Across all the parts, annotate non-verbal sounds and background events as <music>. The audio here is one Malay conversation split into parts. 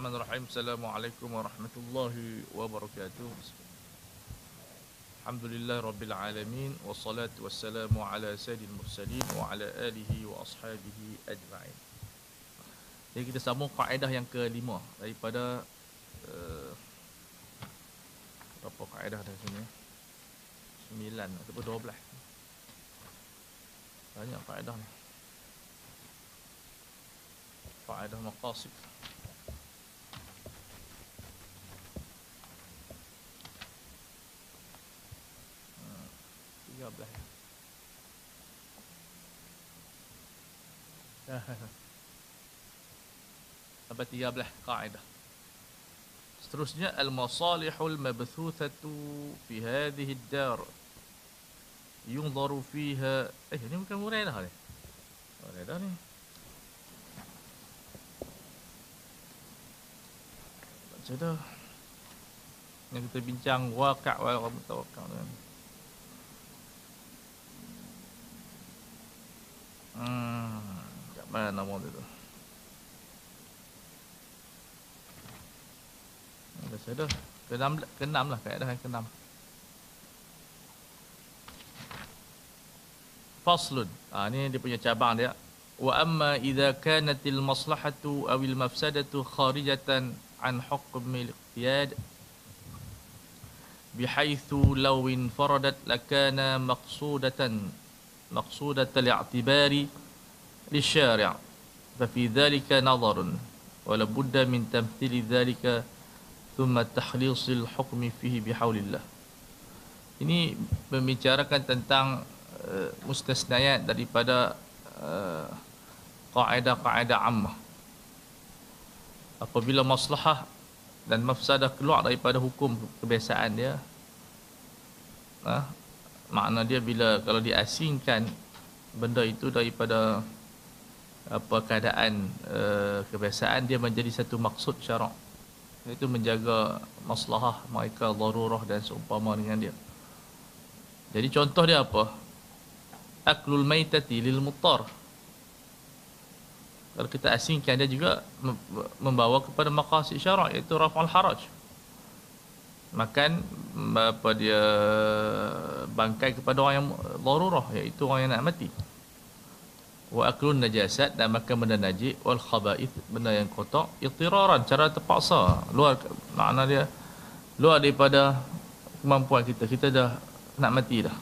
Bismillahirrahmanirrahim. Assalamualaikum warahmatullahi wabarakatuh. Alhamdulillah rabbil alamin wassalatu wassalamu ala sayyidil mursalin wa ala alihi wa ashabihi ajma'in. Jadi kita sambung kaedah yang kelima daripada uh, berapa kaedah dah sini? Sembilan ataupun dua belas. Banyak kaedah ni. Kaedah maqasid. Belas. Sampai tiga belas kaedah. Seterusnya al-masalihul mabthuthatu fi hadhihi ad-dar. Yunzaru fiha eh ini bukan muraidah ni. Muraidah ni. Baca dah. Yang kita bincang waqi' wal mutawakkil Hmm, kat mana nama dia tu? Dah saya dah. Keenam, keenam lah kaedah yang keenam. Faslun. Ah ni dia punya cabang dia. Wa amma idza kanatil maslahatu aw al mafsadatu kharijatan an hukm al iqtiyad بحيث لو انفردت لكان مقصودة مقصودة الاعتبار للشارع ففي ذلك نظر ولابد من تمثيل ذلك ثم تخليص الحكم فيه بحول الله ini membicarakan tentang uh, mustasnayat daripada uh, kaedah-kaedah ammah apabila maslahah dan mafsadah keluar daripada hukum kebiasaan dia ha, makna dia bila kalau diasingkan benda itu daripada apa keadaan uh, kebiasaan dia menjadi satu maksud syarak. Iaitu menjaga maslahah mereka darurah dan seumpama dengan dia. Jadi contoh dia apa? Aklul maitati lil muttar kalau kita asingkan dia juga membawa kepada maqasid syarak iaitu raf'al haraj makan apa dia bangkai kepada orang yang darurah iaitu orang yang nak mati. Wa aklun najasat dan makan benda najis wal khaba'ith benda yang kotor itiraran cara terpaksa. Luar makna dia luar daripada kemampuan kita. Kita dah nak mati dah.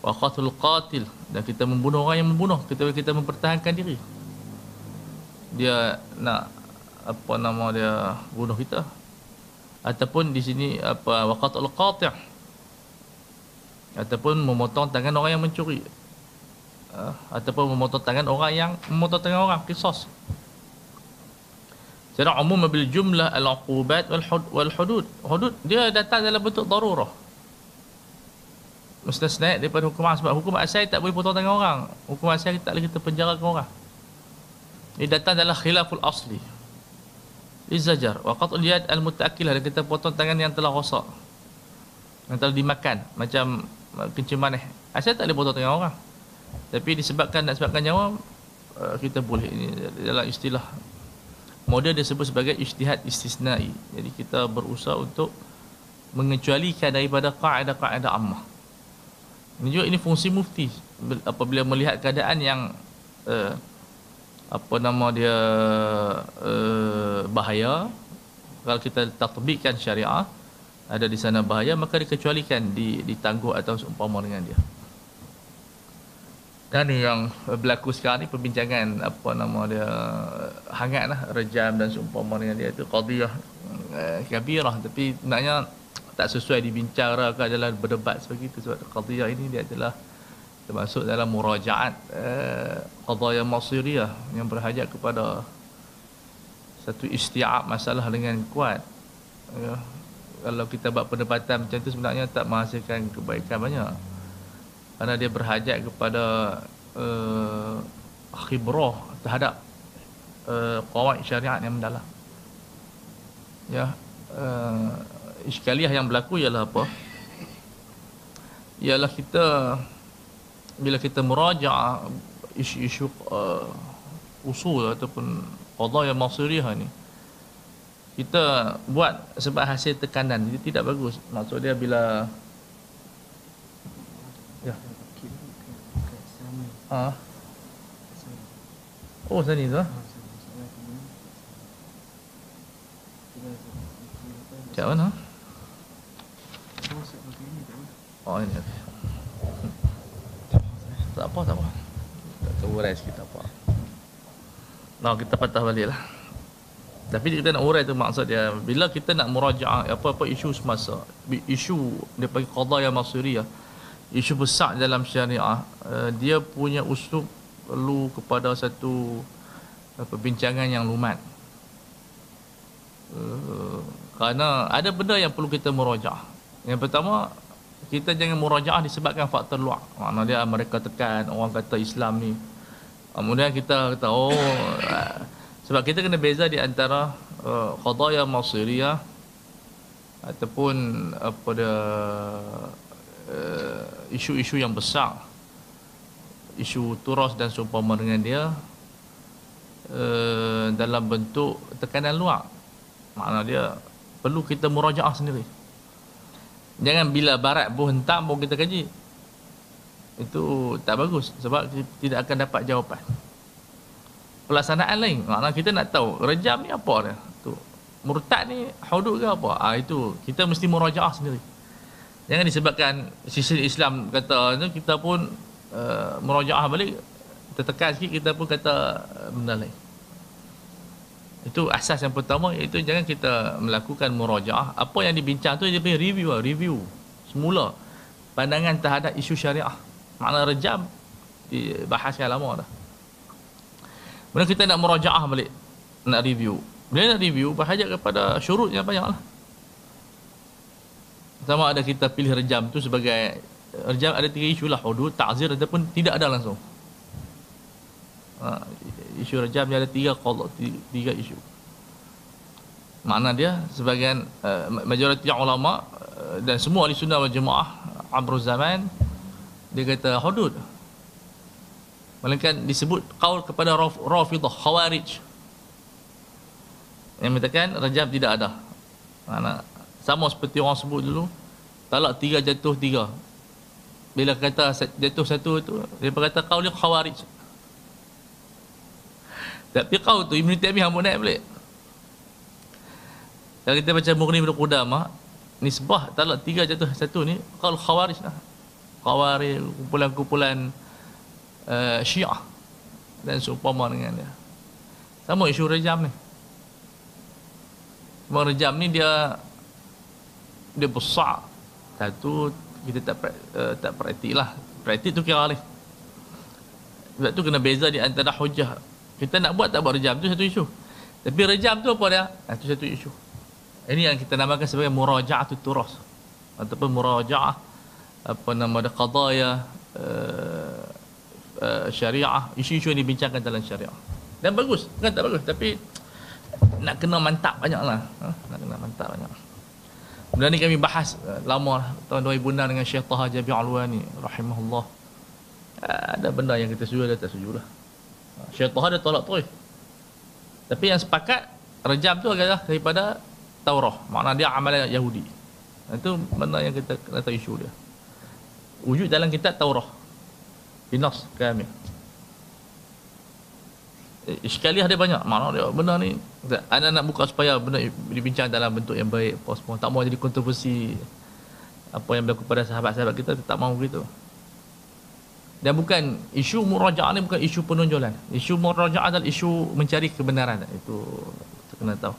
Wa qatul qatil dan kita membunuh orang yang membunuh. Kita kita mempertahankan diri. Dia nak apa nama dia bunuh kita ataupun di sini apa waqatul qati' ataupun memotong tangan orang yang mencuri. Uh, ataupun memotong tangan orang yang memotong tangan orang kisos. Secara umum bil jumlah al uqubat wal hud wal hudud. Hudud dia datang dalam bentuk darurah. Mustasna daripada hukum sebab hukum asal tak boleh potong tangan orang. Hukum asal tak boleh kita penjarakan orang. Ini datang dalam khilaful asli Izajar. Wa qatul yad al mutaakkilah kita potong tangan yang telah rosak. Yang telah dimakan. Macam kencing manis asal tak boleh potong tangan orang. Tapi disebabkan nak sebabkan nyawa uh, kita boleh. Ini dalam istilah model disebut sebagai ijtihad istisnai. Jadi kita berusaha untuk mengecualikan daripada kaedah-kaedah ammah. Ini juga ini fungsi mufti. Apabila melihat keadaan yang uh, apa nama dia uh, bahaya. Kalau kita tatbikkan syariah ada di sana bahaya maka dikecualikan di ditangguh atau seumpama dengan dia. Dan yang berlaku sekarang ni perbincangan apa nama dia hangat lah rejam dan seumpama dengan dia itu qadiyah uh, kabirah. Tapi sebenarnya tak sesuai dibicarakan dalam berdebat seperti itu. Sebab qadiyah ini dia adalah termasuk dalam murajaat eh, qadaya masiriyah yang berhajat kepada satu isti'ab masalah dengan kuat. Ya. kalau kita buat perdebatan macam tu sebenarnya tak menghasilkan kebaikan banyak. Kerana dia berhajat kepada uh, khibrah terhadap uh, qawaid syariat yang mendalam. Ya uh, iskaliah yang berlaku ialah apa? Ialah kita bila kita meraja isu-isu uh, usul ataupun qadaya masiriyah ni kita buat sebab hasil tekanan. Itu tidak bagus. Maksud dia bila ya. Ha? Oh sini tu Macam mana? Oh ini. Tak apa, tak apa. Tak tahu rest kita apa. Nah, kita patah balik lah. Tapi kita nak urai tu maksud dia bila kita nak murajaah apa-apa isu semasa isu dia panggil qadaya masiriyah isu besar dalam syariah uh, dia punya usul perlu kepada satu uh, perbincangan yang lumat. Uh, kerana ada benda yang perlu kita murajaah. Yang pertama kita jangan murajaah disebabkan faktor luar. Makna dia mereka tekan orang kata Islam ni. Kemudian kita kata oh sebab kita kena beza di antara uh, qadaya masiriyah ataupun apa dia uh, isu-isu yang besar. Isu turas dan seumpama dengan dia uh, dalam bentuk tekanan luar. Makna dia perlu kita murajaah sendiri jangan bila barat pun hentam pun kita kaji itu tak bagus sebab tidak akan dapat jawapan pelaksanaan lain. Maknanya kita nak tahu rejam ni apa dia. Tu. Murtad ni hudud ke apa? Ah ha, itu kita mesti murajaah sendiri. Jangan disebabkan sisi Islam kata tu kita pun uh, murajaah balik tertekan sikit kita pun kata uh, benda lain. Itu asas yang pertama iaitu jangan kita melakukan murajaah. Apa yang dibincang tu dia punya review lah, review semula pandangan terhadap isu syariah. Makna rejam dibahaskan lama dah. Bila kita nak merajaah balik Nak review Bila nak review Berhajat kepada syurut yang banyak lah Sama ada kita pilih rejam tu sebagai Rejam ada tiga isu lah Hudud, ta'zir ataupun tidak ada langsung ha, Isu rejam dia ada tiga qadha, tiga isu. Makna dia sebagian uh, majoriti ulama uh, dan semua ahli sunnah wal jemaah Amrul zaman dia kata hudud. Melainkan disebut kaul kepada Rafidah Khawarij. Yang mengatakan rajab tidak ada. Mana sama seperti orang sebut dulu talak tiga jatuh tiga. Bila kata jatuh satu itu dia berkata yang Khawarij tapi kau tu Ibn Taimiyah hamba naik balik kalau kita baca Mughni bin Qudamah nisbah talak tiga jatuh satu ni kaul Khawarij lah Khawarij kumpulan-kumpulan uh, Syiah dan seumpama dengan dia. Sama isu rejam ni. Cuma rejam ni dia dia besar. Satu kita tak uh, tak praktik lah. Praktik tu kira alih. Sebab tu kena beza di antara hujah. Kita nak buat tak buat rejam tu satu isu. Tapi rejam tu apa dia? Itu satu isu. Ini yang kita namakan sebagai muraja'atul turas ataupun muraja'ah apa nama dia qadaya uh, uh, syariah, isu-isu yang dibincangkan dalam syariah. Dan bagus, kan tak bagus. Tapi nak kena mantap banyak lah. Ha? Nak kena mantap banyak. Kemudian ni kami bahas uh, lama lah, tahun 2006 dengan Syekh Taha Jabi Alwani rahimahullah. Uh, ada benda yang kita setuju ada tak setuju lah. Syekh Taha dia tolak terus. Tapi yang sepakat rejam tu adalah daripada Taurah. Makna dia amalan Yahudi. Itu benda yang kita kena tahu isu dia. Wujud dalam kitab Taurah binas kami Iskaliah dia banyak Mana dia benda ni Anda nak buka supaya benda dibincang dalam bentuk yang baik apa semua. Tak mau jadi kontroversi Apa yang berlaku pada sahabat-sahabat kita Tak mau begitu Dan bukan Isu muraja'ah ni bukan isu penonjolan. Isu muraja'ah adalah isu mencari kebenaran. Itu kita kena tahu.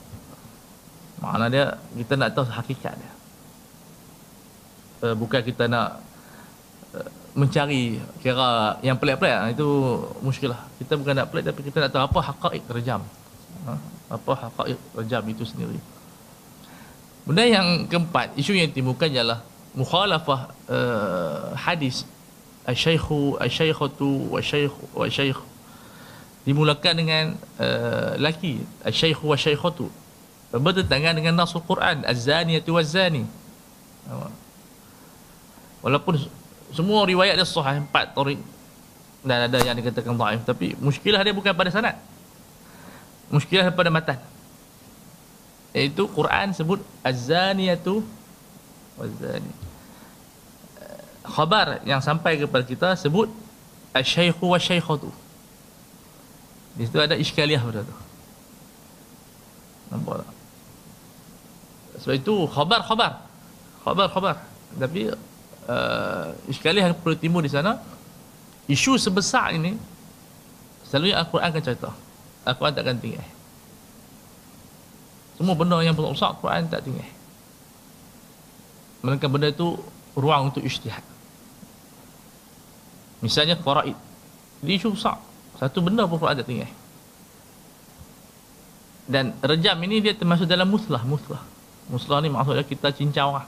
Mana dia Kita nak tahu hakikat dia. Eh, Bukan kita nak eh, mencari kira yang pelik-pelik. Ah, itu muskilah kita bukan nak pelik tapi kita nak tahu apa hakaik rejam. Ha? apa hakaik rejam itu sendiri. Benda yang keempat isu yang timbulkan ialah mukhalafah uh, hadis asy-syaikhu asy-syaikhatu wa syaikh dimulakan dengan uh, laki asy-syaikhu wa syaikhatu bertentangan dengan nasul Quran az-zaniyatu waz-zani. Walaupun semua riwayat dia sahih empat tarik. Dan ada yang dikatakan dhaif tapi muskilah dia bukan pada sanad. Muskilah pada matan. Iaitu Quran sebut az-zaniyatu waz-zani khabar yang sampai kepada kita sebut asy-syaikhu wasy-syaikhatu di situ ada iskaliah pada tu. Nampak tak? Sebab itu khabar khabar. Khabar khabar. Tapi uh, iskaliah yang perlu timbul di sana isu sebesar ini selalunya Al-Quran akan cerita. Al-Quran takkan tinggal. Semua benda yang besar Al-Quran tak tinggal. Melainkan benda itu ruang untuk ijtihad misalnya faraid dia isu besar satu benda pun tak tinggal. Dan rejam ini dia termasuk dalam muslah muslah. Muslah ni maksudnya kita cincau lah.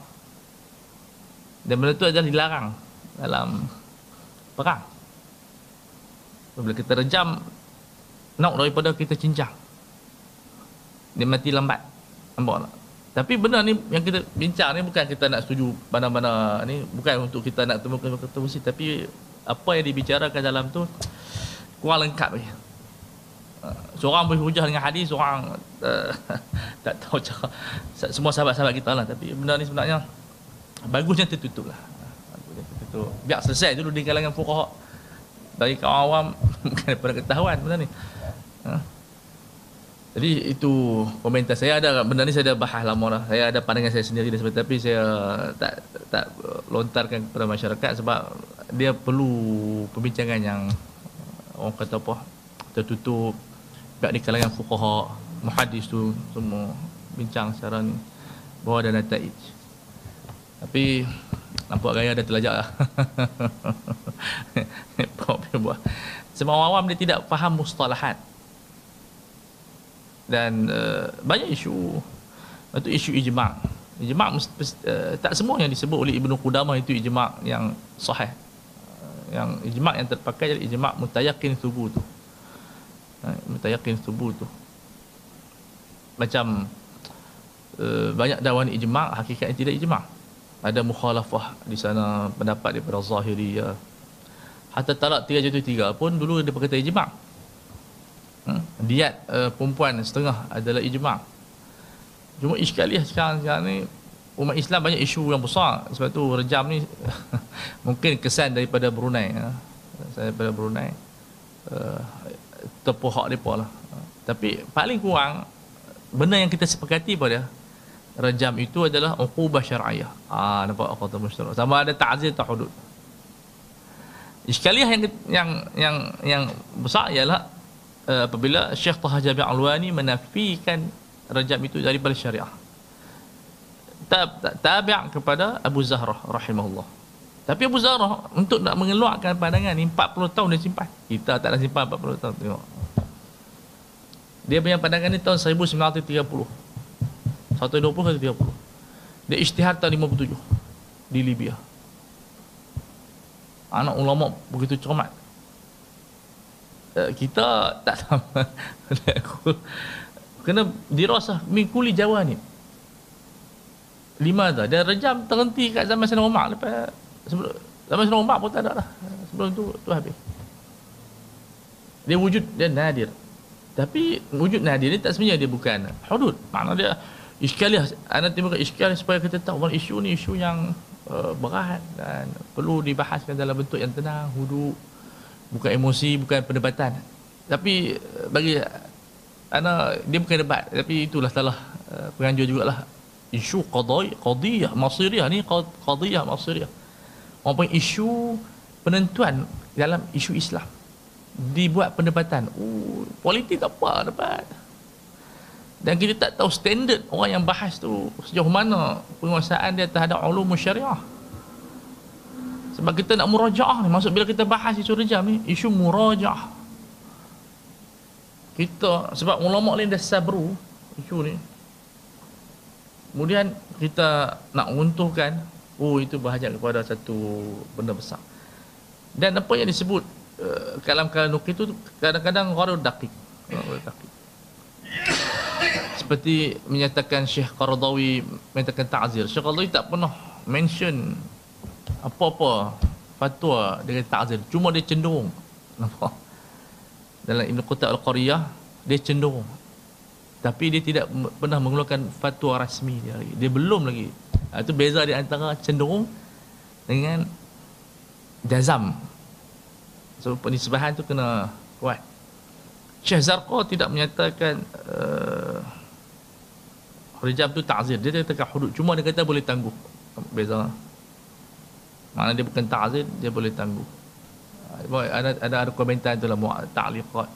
Dan benda itu adalah dilarang dalam perang. Bila kita rejam nak daripada kita cincang dia mati lambat. Nampak tak? Tapi benda ni yang kita bincang ni bukan kita nak setuju mana-mana ni bukan untuk kita nak temukan kata tapi apa yang dibicarakan dalam tu kurang lengkap. Uh, seorang boleh hujah dengan hadis, seorang uh, <laughs> tak tahu cara semua sahabat-sahabat kita lah tapi benda ni sebenarnya bagusnya tertutup lah. Bagusnya tertutup. Biar selesai dulu di kalangan fuqaha. Bagi kaum awam <laughs> bukan daripada ketahuan benda ni. Uh. Jadi itu komentar saya. Ada benda ni saya dah bahas lama dah. Saya ada pandangan saya sendiri dan sebagainya tapi saya tak tak lontarkan kepada masyarakat sebab dia perlu perbincangan yang orang kata apa tertutup. Pihak di kalangan fuqaha muhaddis tu semua bincang secara ni. Bahawa ada nataij tapi nampak gaya ada terlajak lah. <laughs> Sebab awam dia tidak faham mustalahat dan uh, banyak isu. Itu isu ijma' ijma' uh, tak semua yang disebut oleh Ibnu Qudamah itu ijma' yang sahih. Uh, yang ijma' yang terpakai adalah ijma' mutayakin subuh tu. Mutayakin subuh tu. Macam uh, banyak dakwaan ijma' hakikatnya tidak ijma' ada mukhalafah di sana pendapat daripada zahiriyah hatta talak 3 jatuh 3 pun dulu dia berkata ijma' Hmm? diat uh, perempuan setengah adalah ijma' cuma iskaliah sekarang, sekarang ni umat Islam banyak isu yang besar. Sebab tu rejam ni <laughs> mungkin kesan daripada Brunei ya. daripada Brunei uh, terpohak mereka lah. Tapi paling kurang benda yang kita sepakati pada rejam itu adalah uqubah syar'iyah. Ah nampak musyrik sama ada ta'zir tak iskaliah yang yang yang yang besar ialah uh, apabila Syekh Taha Jabir Alwani menafikan rajab itu daripada syariah. Tab tabi' kepada Abu Zahrah rahimahullah. Tapi Abu Zahrah untuk nak mengeluarkan pandangan ni 40 tahun dia simpan. Kita tak nak simpan 40 tahun tengok. Dia punya pandangan ni tahun 1930 120 130 dia isytihad tahun 57 di Libya. Anak ulama begitu cermat. Eh, kita tak sama <laughs> kena dirasah mengkuli Jawa ni. Lima dah dan rejam terhenti kat zaman Sayyidina Umar lepas sebelum zaman Sayyidina Umar pun tak ada lah. Sebelum tu tu habis. Dia wujud dia nadir. Tapi wujud nadir ni tak sebenarnya dia bukan hudud. Makna dia iskaliah anda timbulkan iskaliah supaya kita tahu isu ni isu yang uh, berat dan perlu dibahaskan dalam bentuk yang tenang hudud bukan emosi bukan perdebatan. Tapi eh, bagi ana dia bukan debat. Tapi itulah salah uh, penganjur jugalah. Isu qadai qadiyah masiriyah ni qadiyah masiriyah. Apa isu penentuan dalam isu Islam. Dibuat perdebatan oh politik tak apa debat. Dan kita tak tahu standard orang yang bahas tu sejauh mana penguasaan dia terhadap ulum syariah sebab kita nak murajaah ni. Maksud bila kita bahas isu rejam ni, isu murajaah. Kita, sebab ulama lain dah sabru isu ni. Kemudian kita nak untuhkan, oh itu berhajat kepada satu benda besar. Dan apa yang disebut uh, kalam nukil itu kadang-kadang gharud dakik. dakik. Seperti menyatakan Syekh Qaradawi menyatakan ta'zir. Syekh Qaradawi tak pernah mention apa-apa fatwa dengan ta'zir cuma dia cenderung <laughs> nampak dalam Ibn Qutab Al-Qariyah dia cenderung tapi dia tidak pernah mengeluarkan fatwa rasmi dia lagi. Dia belum lagi. Itu beza di antara cenderung dengan jazam. So penisbahan tu kena kuat. Syekh Zarqa tidak menyatakan uh, Rijab tu ta'zir. Dia kata hudud. Cuma dia kata boleh tangguh. Beza. Mana dia bukan ta'zir, dia boleh tangguh. Ada ada, ada komentar dalam ta'liqat.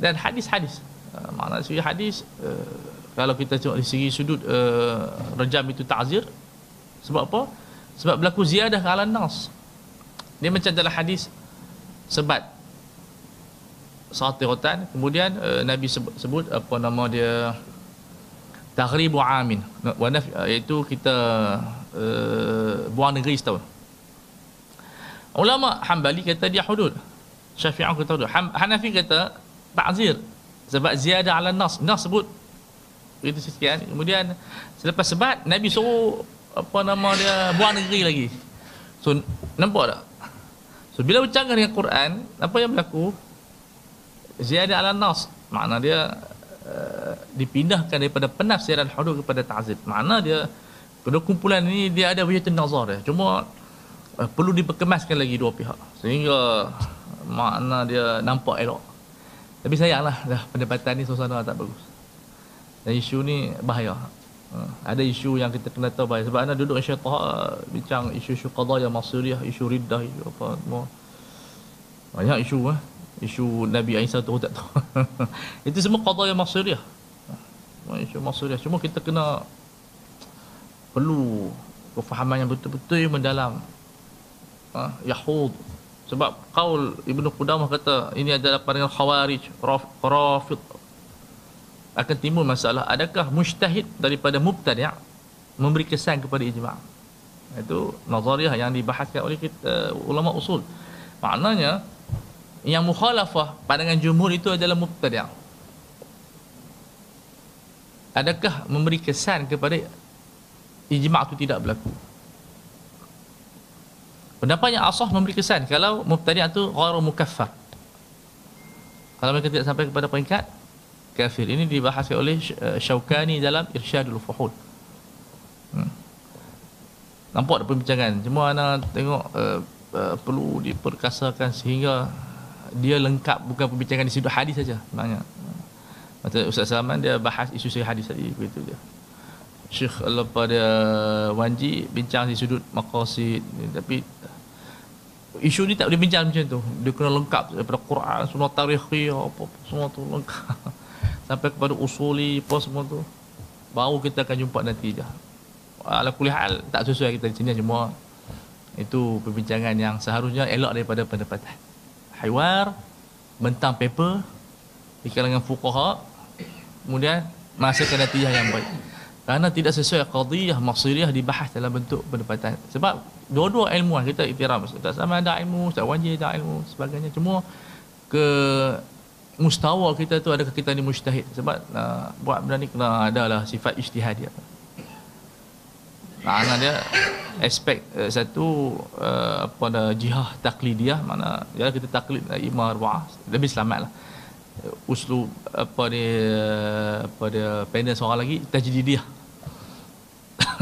Dan hadis-hadis. Uh, makna segi hadis uh, kalau kita tengok dari segi sudut uh, rejam itu ta'zir sebab apa? sebab berlaku ziyadah ala nas dia macam dalam hadis sebat satiratan kemudian uh, Nabi sebut, sebut apa nama dia taghribu amin wa iaitu kita uh, buang negeri setahun ulama Hambali kata dia hudud. Syafi'i kata hudud. Hanafi kata ta'zir sebab ziyadah ala nas. Nas sebut. Itu sekian kemudian selepas sebat nabi suruh apa nama dia buang negeri lagi. So nampak tak? So bila bercanggah dengan Quran apa yang berlaku? Ziyadah ala nas. Makna dia uh, dipindahkan daripada penafsiran hudud kepada ta'zir. Makna dia kedua kumpulan ini dia ada wujud nazar dia. Cuma uh, perlu diperkemaskan lagi dua pihak sehingga makna dia nampak elok tapi sayanglah dah pendapatan ni suasana tak bagus. Dan isu ni bahaya. Ha, ada isu yang kita kena tahu bahaya. Sebab anda duduk dengan syaitan bincang isu-isu qadaya masiriyah, isu riddah, isu apa semua. Banyak isu eh. Isu Nabi Isa tu tak tahu. <laughs> Itu semua qadaya masiriyah. Semua isu masiriyah. Cuma kita kena perlu kefahaman yang betul-betul yang mendalam. Ha, Yahud. Sebab kaul Ibnu Qudamah kata ini adalah pandangan khawarij rafid akan timbul masalah adakah mujtahid daripada mubtadi' memberi kesan kepada ijma' itu nazariah yang dibahaskan oleh kita, ulama usul. Maknanya yang mukhalafah pandangan jumhur itu adalah mubtadi' adakah memberi kesan kepada ijma' itu tidak berlaku Pendapat yang asah memberi kesan kalau mubtadi' tu ghairu mukaffar. Kalau mereka tidak sampai kepada peringkat kafir. Ini dibahas oleh eh, Syaukani dalam Irsyadul Fuhul. Hmm. Nampak ada perbincangan. Cuma anda tengok uh, uh, perlu diperkasakan sehingga dia lengkap bukan perbincangan di situ hadis saja sebenarnya. Mata Ustaz Salman dia bahas isu segi hadis tadi begitu dia. Syekh lepas dia Wanji bincang di sudut maqasid tapi isu ni tak boleh bincang macam tu. Dia kena lengkap daripada Quran semua tarikh apa, apa semua tu lengkap. <laughs> Sampai kepada usuli apa semua tu. Baru kita akan jumpa nanti je. Ala kulli hal tak sesuai kita di sini cuma itu perbincangan yang seharusnya elok daripada pendapatan. Haiwar bentang paper di kalangan fuqaha kemudian menghasilkan natijah yang baik kerana tidak sesuai qadiyah maksudiyah dibahas dalam bentuk pendapatan. Sebab dua-dua ilmuan kita iktiram tak sama ada ilmu tak wajib ada ilmu sebagainya. Cuma ke mustawa kita tu adakah kita ni mujtahid? Sebab uh, buat benda ni kena adalah sifat ijtihad dia. Makna dia aspek uh, satu uh, apa ada jihad taklidiyah. Mana ya kita taklid uh, imam arba'ah lebih selamat lah. Uslu apa dia apa dia panel seorang lagi tajdidiyah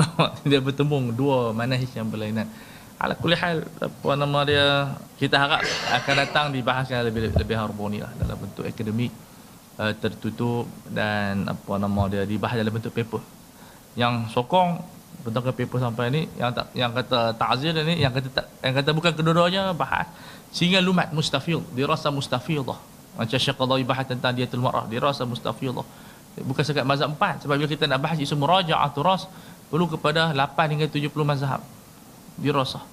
<laughs> dia bertemu dua manhaj yang berlainan. Ala kulli hal apa nama dia kita harap akan datang dibahaskan lebih lebih harmoni lah dalam bentuk akademik uh, tertutup dan apa nama dia dibahas dalam bentuk paper. Yang sokong bentuk paper sampai ni yang tak yang kata ta'zir ni yang kata tak, yang kata bukan kedua-duanya bahas. Sehingga lumat mustafil dirasa mustafidah macam Syekh Qadhawi bahas tentang dia marah dia rasa mustafidah bukan sekat mazhab empat sebab bila kita nak bahas isu muraja'ah turas perlu kepada 8 hingga 70 mazhab. Dirasa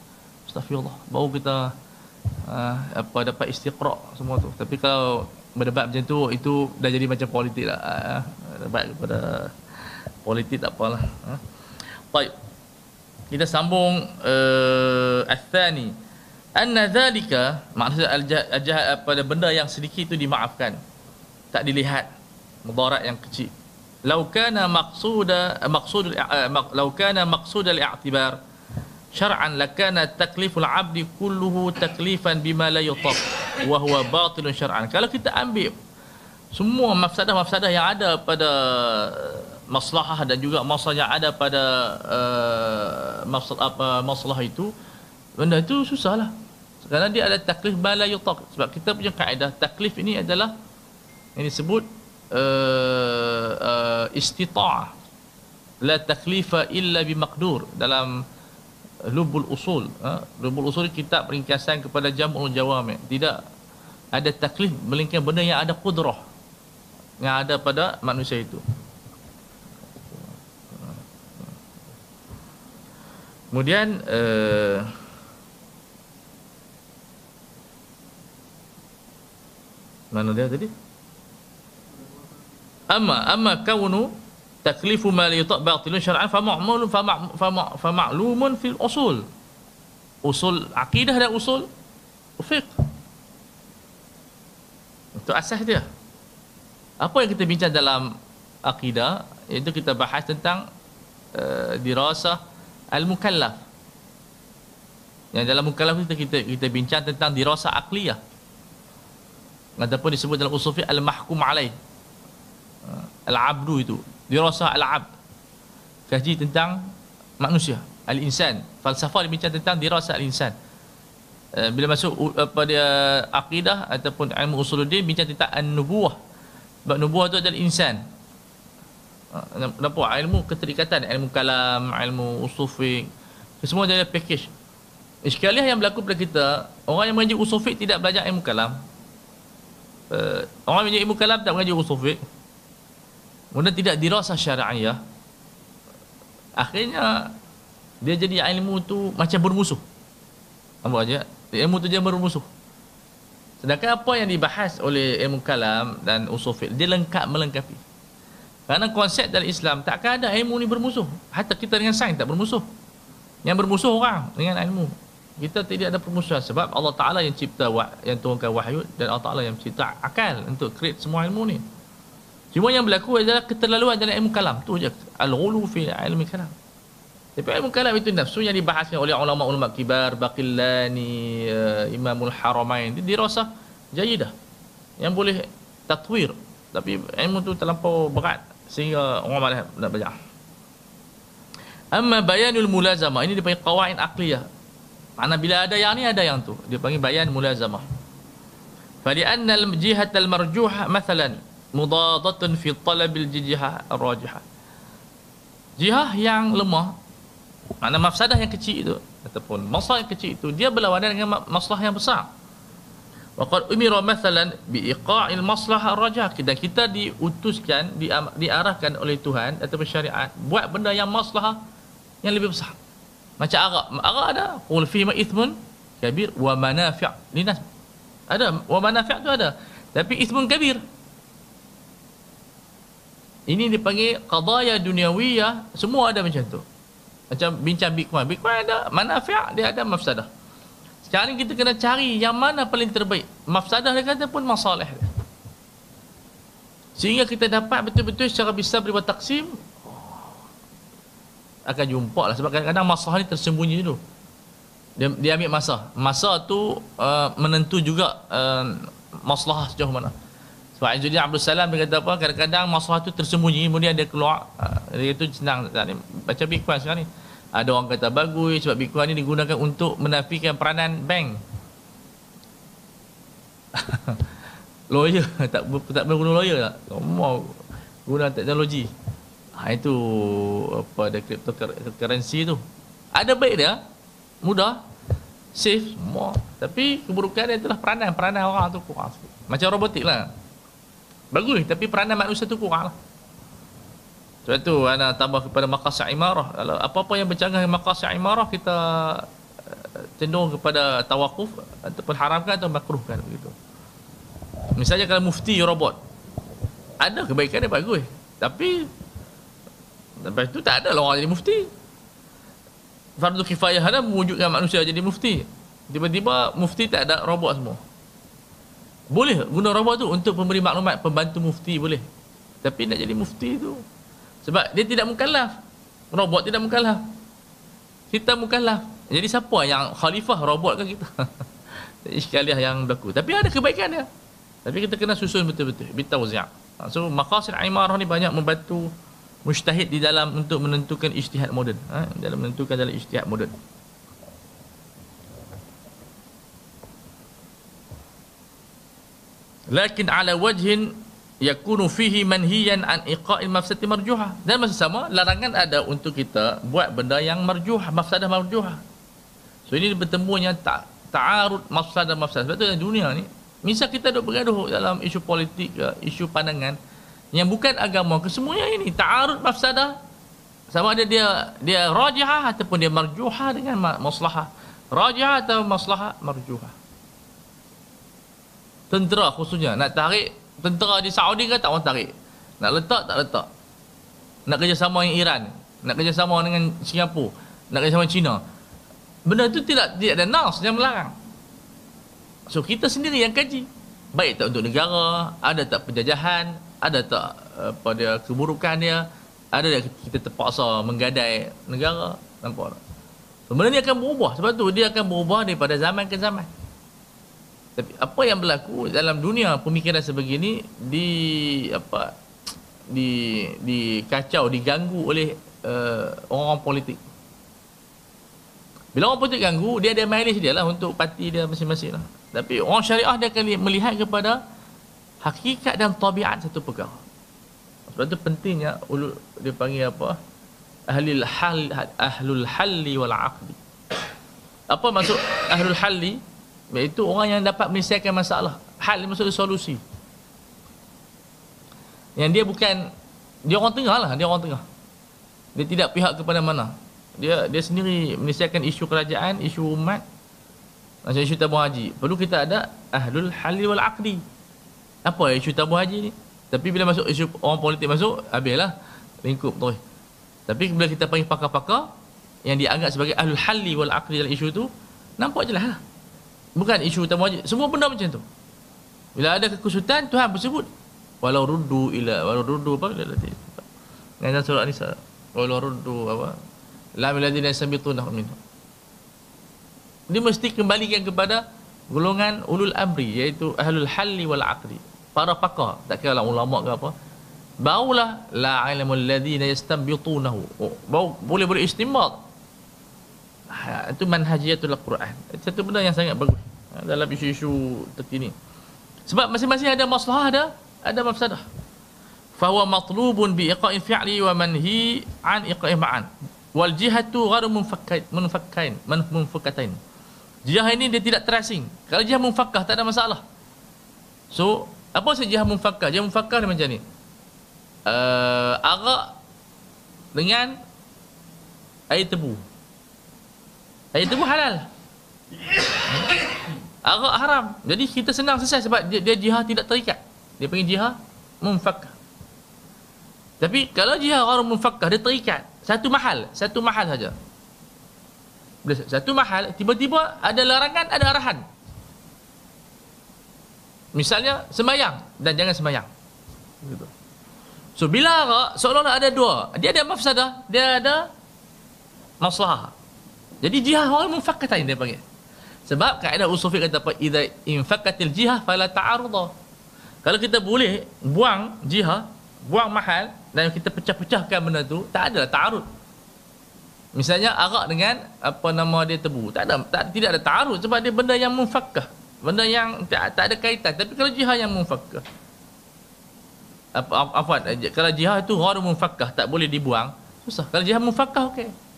astagfirullah baru kita uh, apa dapat istiqra semua tu. Tapi kalau berdebat macam tu itu dah jadi macam politik lah. Uh, debat kepada politik tak apalah. Uh. baik. Kita sambung uh, athani anna dhalika maksud al-jahat pada benda yang sedikit itu dimaafkan. Tak dilihat. Mudarat yang kecil law kana maqsuda maqsud law kana maqsud al-i'tibar syar'an lakana takliful 'abdi kulluhu taklifan bima la yutaq wa huwa batilun syar'an. Kalau kita ambil semua mafsadah-mafsadah yang ada pada maslahah dan juga masalah yang ada pada uh, masalah apa masalah itu benda itu susahlah. Kerana dia ada taklif bala yutaq sebab kita punya kaedah taklif ini adalah yang disebut uh, uh, istita'ah la taklifa illa bimaqdur dalam lubul usul ha? lubul usul kitab ringkasan kepada jam'ul jawami tidak ada taklif melainkan benda yang ada kudrah yang ada pada manusia itu Kemudian uh, mana dia tadi? Amma amma kaunu taklifu ma yutab batilun syar'an fa ma'mulun fa ma'lumun fil usul. Usul akidah dan usul fiqh. Itu asas dia. Apa yang kita bincang dalam akidah itu kita bahas tentang uh, dirasah al-mukallaf. Yang dalam mukallaf kita kita, kita bincang tentang dirasa akliyah. Ataupun disebut dalam usul fiqh al-mahkum alaih. Al-abdu itu, dirasa al-abd. Kaji tentang manusia, al-insan. Falsafah dibincang tentang dirasa al-insan. Ha, bila masuk pada akidah ataupun ilmu usuluddin bincang tentang an-nubuwah. Sebab nubuwah itu adalah insan. Ha, nampak ilmu keterikatan ilmu kalam ilmu usul fiqh semua dia ada package iskaliah yang berlaku pada kita orang yang mengaji usul fiqh tidak belajar ilmu kalam uh, orang yang mengaji ilmu kalam tak mengaji usul fiqh kemudian tidak dirasa syariah akhirnya dia jadi ilmu tu macam bermusuh nampak aja ilmu tu dia bermusuh sedangkan apa yang dibahas oleh ilmu kalam dan usul fiqh dia lengkap melengkapi kerana konsep dalam Islam takkan ada ilmu ni bermusuh. Hatta kita dengan sains tak bermusuh. Yang bermusuh orang dengan ilmu. Kita tidak ada permusuhan sebab Allah Taala yang cipta yang turunkan wahyu dan Allah Taala yang cipta akal untuk create semua ilmu ni. Cuma yang berlaku adalah keterlaluan dalam ilmu kalam. Tu je al-ghulu fi ilmu kalam. Tapi ilmu kalam itu nafsu yang dibahaskan oleh ulama-ulama kibar, Baqillani, uh, Imamul Haramain. Dia dirasa jayidah. Yang boleh tatwir. Tapi ilmu tu terlampau berat sehingga orang malas nak belajar. Amma bayanul mulazamah ini dipanggil qawaid aqliyah. Mana bila ada yang ni ada yang tu. Dia panggil bayan mulazamah. Fali anna al jihat al marjuha mathalan mudadatun fi talab al jihah rajihah. Jihah yang lemah mana mafsadah yang kecil itu ataupun masalah yang kecil itu dia berlawanan dengan masalah yang besar. Waqad umira mathalan bi iqa'il maslahah rajah dan kita diutuskan di, diarahkan oleh Tuhan atau syariat buat benda yang maslahah yang lebih besar. Macam arak, arak ada qul fi ma ithmun kabir wa manafi' linas. Ada wa manafi' tu ada. Tapi ithmun kabir. Ini dipanggil qadaya duniawiyah, semua ada macam tu. Macam bincang Bitcoin. Bitcoin ada manafi' dia ada mafsadah. Sekarang kita kena cari yang mana paling terbaik. Mafsadah dia kata pun masalah dia. Sehingga kita dapat betul-betul secara bisa berbuat taksim. Akan jumpa lah. Sebab kadang-kadang masalah ni tersembunyi dulu. Dia, dia ambil masa. Masa tu uh, menentu juga uh, masalah sejauh mana. Sebab Izzuddin Abdul Salam dia kata apa, kadang-kadang masalah tu tersembunyi, kemudian dia keluar. Uh, dia itu senang. Baca Bitcoin sekarang ni. Ada orang kata bagus sebab Bitcoin ni digunakan untuk menafikan peranan bank. <laughs> lawyer tak tak boleh guna lawyer tak. Semua guna teknologi. Ha, itu apa ada cryptocurrency tu. Ada baik dia. Mudah. Safe semua. Tapi keburukan dia itulah peranan. Peranan orang tu kurang. Macam robotik lah. Bagus tapi peranan manusia tu kurang lah. Sebab tu ana tambah kepada maqasid imarah. Kalau apa-apa yang bercanggah dengan maqasid imarah kita eh, cenderung kepada tawakuf ataupun haramkan atau makruhkan begitu. Misalnya kalau mufti robot. Ada kebaikan dia bagus. Tapi Lepas itu tak ada lah orang jadi mufti. Fardu kifayah ada mewujudkan manusia jadi mufti. Tiba-tiba mufti tak ada robot semua. Boleh guna robot tu untuk memberi maklumat pembantu mufti boleh. Tapi nak jadi mufti tu sebab dia tidak mukallaf. Robot tidak mukallaf. Kita mukallaf. Jadi siapa yang khalifah robot ke kita? <laughs> Iskaliah yang berlaku. Tapi ada kebaikan dia. Tapi kita kena susun betul-betul. Bitawzi'. Ha, so maqasid imarah ni banyak membantu mujtahid di dalam untuk menentukan ijtihad moden. Ha, dalam menentukan dalam ijtihad moden. Lakin ala wajhin yakunu fihi manhiyan an iqa'il mafsadati marjuha. Dan masa sama larangan ada untuk kita buat benda yang marjuh, mafsadah marjuha. So ini bertemunya tak ta'arud mafsadah mafsadah. Sebab tu dalam dunia ni misal kita duk bergaduh dalam isu politik ke, isu pandangan yang bukan agama ke semuanya ini ta'arud mafsadah sama ada dia dia rajihah ataupun dia marjuha dengan maslahah. Rajihah atau maslahah marjuha. Tentera khususnya nak tarik tentera di Saudi kan tak orang tarik. Nak letak tak letak. Nak kerjasama dengan Iran, nak kerjasama dengan Singapura, nak kerjasama China. Benda itu tidak tidak ada nas yang melarang. So kita sendiri yang kaji. Baik tak untuk negara, ada tak penjajahan, ada tak apa dia keburukan dia, ada tak kita terpaksa menggadai negara, nampak tak? So, benda ni akan berubah sebab tu dia akan berubah daripada zaman ke zaman. Tapi apa yang berlaku dalam dunia pemikiran sebegini di apa di di kacau diganggu oleh uh, orang-orang politik. Bila orang politik ganggu, dia ada mileage dia lah untuk parti dia masing-masing lah. Tapi orang syariah dia akan melihat kepada hakikat dan tabiat satu perkara. Sebab itu pentingnya dia panggil apa? Ahlul hal ahlul halli wal aqdi. Apa maksud ahlul halli? Iaitu orang yang dapat menyelesaikan masalah. Hal maksudnya solusi. Yang dia bukan dia orang tengah lah, dia orang tengah. Dia tidak pihak kepada mana. Dia dia sendiri menyelesaikan isu kerajaan, isu umat, macam isu tabung haji. Perlu kita ada ahlul halil wal aqdi. Apa isu tabung haji ni? Tapi bila masuk isu orang politik masuk, habislah lingkup tu. Tapi bila kita panggil pakar-pakar yang dianggap sebagai ahlul halli wal aqdi dalam isu tu, nampak jelas lah. Bukan isu utama wajib. Semua benda macam tu. Bila ada kekusutan, Tuhan bersebut. Walau rudu ila, walau rudu apa? Dengan surah Nisa. Walau rudu apa? Lam iladina sabituna minhu. Dia mesti kembalikan kepada golongan ulul amri iaitu ahlul halli wal aqli. Para pakar, tak kira lah ulama ke apa. Baulah la ilmul ladina yastanbitunahu. Oh, bau boleh boleh istinbat ha, itu manhajiatul Quran. Satu benda yang sangat bagus ha, dalam isu-isu terkini. Sebab masing-masing ada masalah ada ada mafsadah. Fahuwa matlubun bi iqa'i fi'li wa manhi an iqa'i ma'an. Wal jihatu ghairu munfakkain munfakkain munfakkatain. Jihah ini dia tidak terasing. Kalau jihah munfakkah tak ada masalah. So, apa saja jihah munfakkah? Jihah munfakkah macam ni. Uh, arak dengan air tebu. Air tebu halal. Arak haram. Jadi kita senang selesai sebab dia, dia jihad tidak terikat. Dia panggil jihad munfakkah. Tapi kalau jihad orang munfakkah dia terikat. Satu mahal, satu mahal saja. Satu mahal, tiba-tiba ada larangan, ada arahan. Misalnya sembahyang dan jangan sembahyang. So bila arak seolah-olah ada dua, dia ada mafsadah, dia ada masalah. Jadi jihad orang mufakkatan dia panggil. Sebab kaedah usul fiqh kata apa? Idza infakatil jihad fala ta'arudha. Kalau kita boleh buang jihad, buang mahal dan kita pecah-pecahkan benda tu, tak ada ta'arud. Misalnya arak dengan apa nama dia tebu. Tak ada tak, tidak ada ta'arud sebab dia benda yang mufakkah. Benda yang tak, tak ada kaitan. Tapi kalau jihad yang mufakkah. Apa apa kalau jihad itu gharu mufakkah tak boleh dibuang, susah. Kalau jihad mufakkah okey.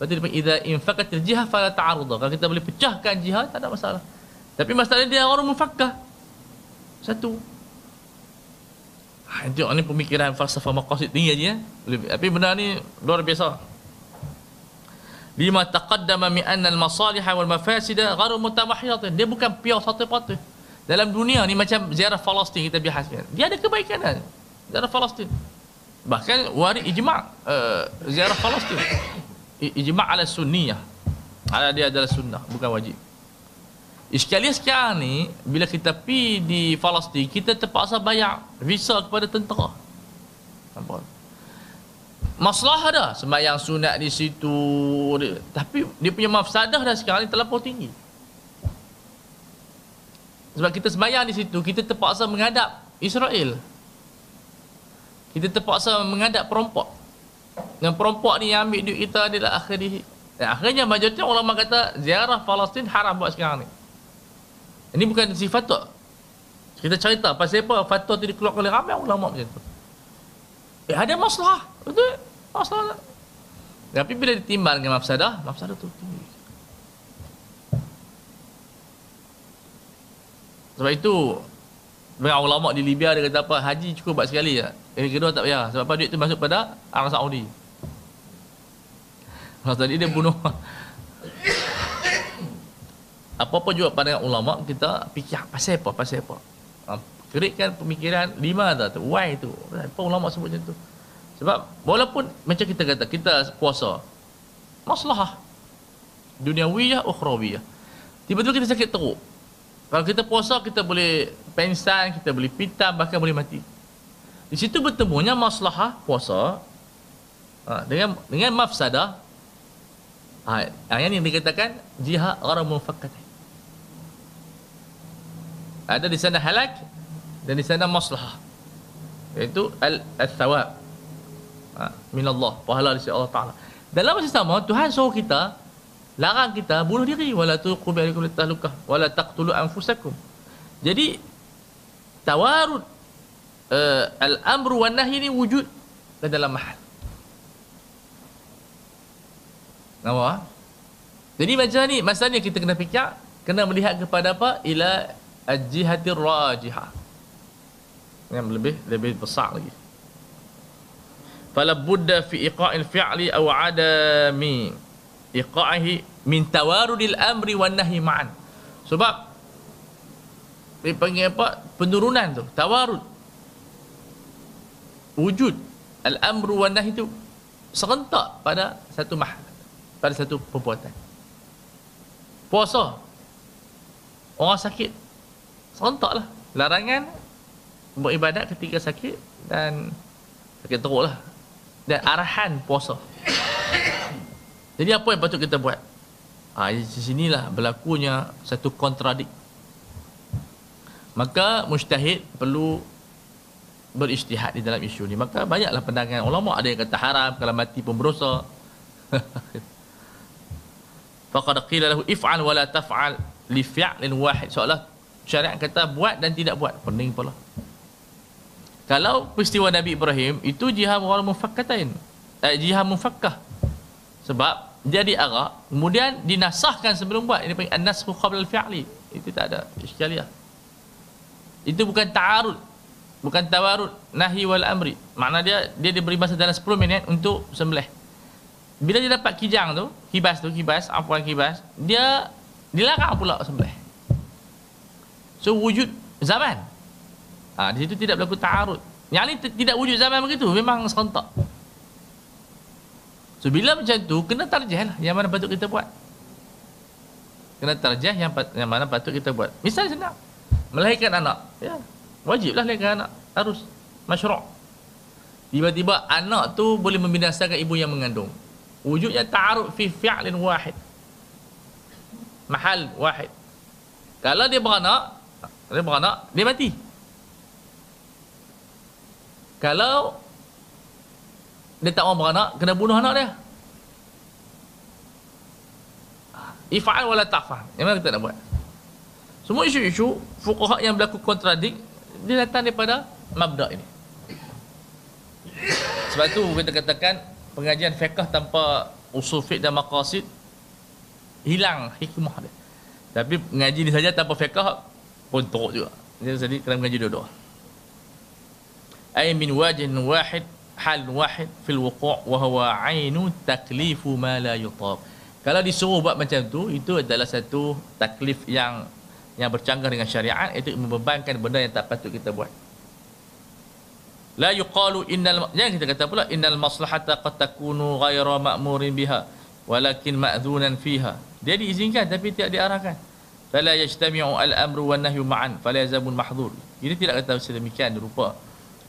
Berarti dia idza infaqatil jihad fala ta'arudha. Kalau kita boleh pecahkan jihad tak ada masalah. Tapi masalah dia orang mufakkah. Satu. Ha, itu ni pemikiran falsafah maqasid tinggi aja ya. Tapi benda ni luar biasa. Lima taqaddama mi anna al-masalih wal mafasida ghairu mutamahhiyatin. Dia bukan pure satu patu. Dalam dunia ni macam ziarah Palestin kita bahaskan. Dia ada kebaikan kan? Ziarah Palestin. Bahkan waris ijma' uh, ziarah Palestin ijma' ala sunniyah ala dia adalah sunnah bukan wajib Iskalian sekarang ni bila kita pi di Palestin kita terpaksa bayar visa kepada tentera. Nampak? Masalah ada sembahyang sunat di situ tapi dia punya mafsadah dah sekarang ni terlampau tinggi. Sebab kita sembahyang di situ, kita terpaksa menghadap Israel. Kita terpaksa menghadap perompak. Dan perompak ni yang ambil duit kita adalah akhir di dan akhirnya majoriti ulama kata ziarah Palestin haram buat sekarang ni. Ini bukan sifat tu. Kita cerita pasal apa fatwa tu dikeluarkan oleh ramai ulama macam tu. Eh ada masalah. Betul? Masalah. Tapi bila ditimbang dengan mafsadah, mafsadah tu tinggi. Sebab itu banyak ulama di Libya dia kata apa haji cukup buat sekali je. Yang kedua tak payah sebab apa duit tu masuk pada Arab Saudi. Masa tadi dia bunuh. Apa-apa juga pandangan ulama Kita fikir pasal apa Pasal apa? Ha, Kerikkan pemikiran Lima dah tu Why tu? Apa ulama sebut macam tu? Sebab Walaupun Macam kita kata Kita puasa Masalah Duniawiyah Ukhrawiyah. Tiba-tiba kita sakit teruk. Kalau kita puasa Kita boleh Pensan Kita boleh pitam Bahkan boleh mati. Di situ bertemunya Masalah puasa ha, Dengan Dengan mafsadah Ha, yang ini dikatakan jihad gharam mufakkatan. Ada di sana halak dan di sana maslahah. Iaitu al-thawab. Ha, min Allah, pahala dari Allah Taala. Dalam masa sama Tuhan suruh kita larang kita bunuh diri wala tuqu bi alikum tahlukah wala taqtulu anfusakum. Jadi tawarud uh, al-amru wan nahy ini wujud dalam mahal. Nampak? Jadi macam ni, masalahnya kita kena fikir, kena melihat kepada apa? Ila al-jihatir rajihah. Yang lebih lebih besar lagi. Fala budda fi iqa'il fi'li aw adami iqa'ihi min tawarudil amri wan nahi ma'an. Sebab dia panggil apa? Penurunan tu, tawarud. Wujud al-amru wan nahi tu serentak pada satu mahal pada satu perbuatan. Puasa. Orang sakit. Serentaklah. Larangan beribadat ketika sakit dan sakit teruk lah. Dan arahan puasa. <coughs> Jadi apa yang patut kita buat? Ha, di sinilah berlakunya satu kontradik. Maka mustahid perlu beristihad di dalam isu ni. Maka banyaklah pandangan ulama ada yang kata haram kalau mati pun berdosa. <laughs> faqad qila lahu if'al wa la taf'al li fi'lin wahid. Seolah syariat kata buat dan tidak buat. Pening pula. Kalau peristiwa Nabi Ibrahim itu jihad wal mufakkatain eh, jihad mufakkah. Sebab dia diarak kemudian dinasahkan sebelum buat. Ini panggil an-nasxu qabla al-fi'li. Itu tak ada iskaliah. Itu bukan ta'arud. Bukan tawarud nahi wal amri. Makna dia dia diberi masa dalam 10 minit untuk sembelih bila dia dapat kijang tu kibas tu kibas apa kibas dia dilarang pula sebelah so wujud zaman. Ha, di situ tidak berlaku ta'arud. Yang ni tidak wujud zaman begitu memang serentak so bila macam tu kena tarjah lah yang mana patut kita buat. Kena tarjah yang, yang mana patut kita buat. Misal senang. Melahirkan anak. Ya wajiblah lahirkan anak. Harus. Masyru' tiba-tiba anak tu boleh membinasakan ibu yang mengandung wujudnya ta'arud fi fi'lin wahid. Mahal wahid. Kalau dia beranak dia beranak dia mati. Kalau dia tak mau beranak kena bunuh anak dia. Ifa'al wala ta'fa'al yang mana kita nak buat? Semua isu-isu fuqaha yang berlaku kontradik dia datang daripada mabda ini. Sebab tu kita katakan pengajian fiqh tanpa usul fiqh dan maqasid hilang hikmah dia. Tapi mengaji ni saja tanpa fiqh pun teruk juga. Jadi kena mengaji dua-dua. Ay min wajhin wahid hal wahid fil wuqu' wa huwa ainu taklifu ma la yutab. Kalau disuruh buat macam tu, itu adalah satu taklif yang yang bercanggah dengan syariat itu membebankan benda yang tak patut kita buat la yuqalu innal jangan kita kata pula innal maslahata qad takunu ghaira ma'murin biha walakin ma'dhunan fiha. Dia diizinkan tapi tidak diarahkan. Fala yajtami'u al-amru wan nahyu ma'an fala yazabun mahdhur. Ini tidak kata sedemikian rupa.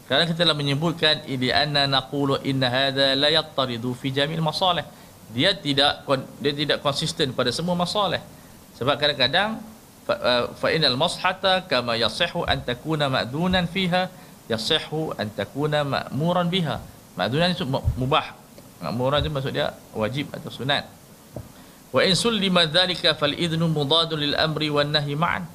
Kerana kita telah menyebutkan ili anna naqulu inna hadha la yattaridu fi jamil masalih. Dia tidak dia tidak konsisten pada semua masalah sebab kadang-kadang fa innal maslahata kama yasihhu an takuna ma'dunan fiha yasihhu an takuna ma'muran biha. Ma'dunan itu mubah. Ma'muran itu maksud dia wajib atau sunat. Wa in sullima dhalika fal idnu mudadun lil amri wan nahyi ma'an.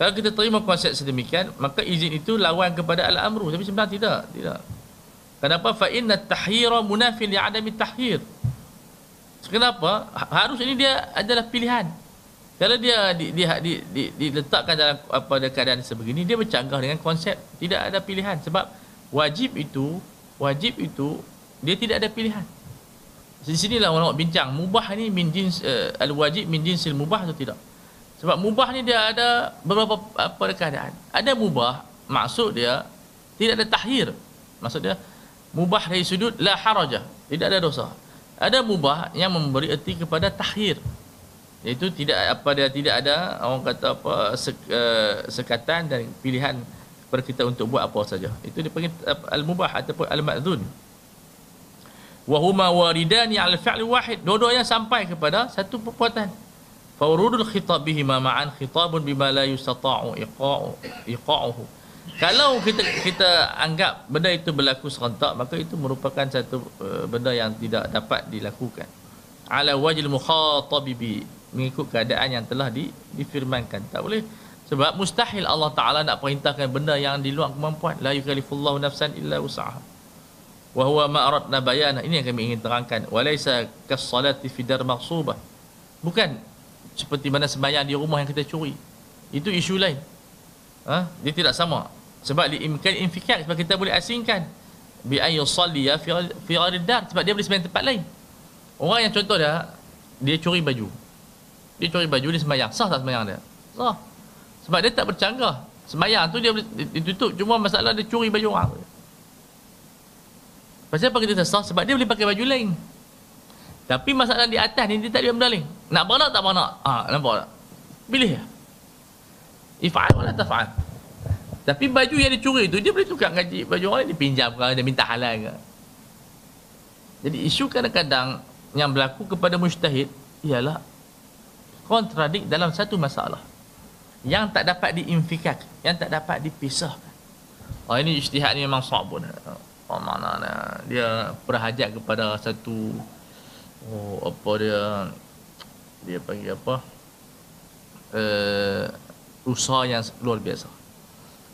Kalau kita terima konsep sedemikian maka izin itu lawan kepada al amru tapi sebenarnya tidak tidak. Kenapa? Fa inna tahyira munafi li adami tahyir kenapa? Harus ini dia adalah pilihan kalau dia di, di, di, di, diletakkan dalam apa keadaan sebegini dia bercanggah dengan konsep tidak ada pilihan. Sebab wajib itu wajib itu dia tidak ada pilihan. Di sinilah orang bincang mubah ni min jins uh, al wajib min jinsil mubah atau tidak? Sebab mubah ni dia ada beberapa apa keadaan. Ada mubah maksud dia tidak ada tahir. Maksud dia mubah dari sudut la haraja tidak ada dosa. Ada mubah yang memberi erti kepada tahir itu tidak apa dia tidak ada orang kata apa sek, uh, sekatan dan pilihan kepada kita untuk buat apa saja. Itu dipanggil al-mubah ataupun al-ma'dzun wa huma waridani al fi'l wahid. Dua-duanya sampai kepada satu perbuatan. Fawrudul khitab bihi ma ma'an khitabun bima la yustata'u iqa'u iqa'uhu. Kalau kita kita anggap benda itu berlaku serentak maka itu merupakan satu uh, benda yang tidak dapat dilakukan. Ala wajil mukhatabi bi mengikut keadaan yang telah di, difirmankan. Tak boleh. Sebab mustahil Allah Taala nak perintahkan benda yang di luar kemampuan. La yukallifullahu nafsan illa usaha wa huwa ma aradna bayana. Ini yang kami ingin terangkan. Walaysa kas salati fi dar maghsubah. Bukan seperti mana sembahyang di rumah yang kita curi. Itu isu lain. Ha? dia tidak sama. Sebab di imkan infikak sebab kita boleh asingkan. Bi ay yusalli fi fi dar sebab dia boleh sembahyang tempat lain. Orang yang contoh dia dia curi baju dia curi baju dia sembahyang. Sah tak sembahyang dia? Sah. Sebab dia tak bercanggah. Sembahyang tu dia ditutup. Cuma masalah dia curi baju orang. Pasal apa kita sah? Sebab dia boleh pakai baju lain. Tapi masalah di atas ni dia tak boleh benda nak beranak tak beranak ah ha, nampak tak pilih ya if'al wala taf'al. Tapi baju yang dia curi tu dia boleh tukar ngaji baju orang dia pinjam ke dia minta halal ke. Jadi isu kadang-kadang yang berlaku kepada mujtahid ialah kontradik dalam satu masalah. Yang tak dapat diinfikak yang tak dapat dipisahkan. Oh ini ijtihad ni memang sabun oh mana dia berhajat kepada satu oh apa dia dia panggil apa? Uh, usaha yang luar biasa.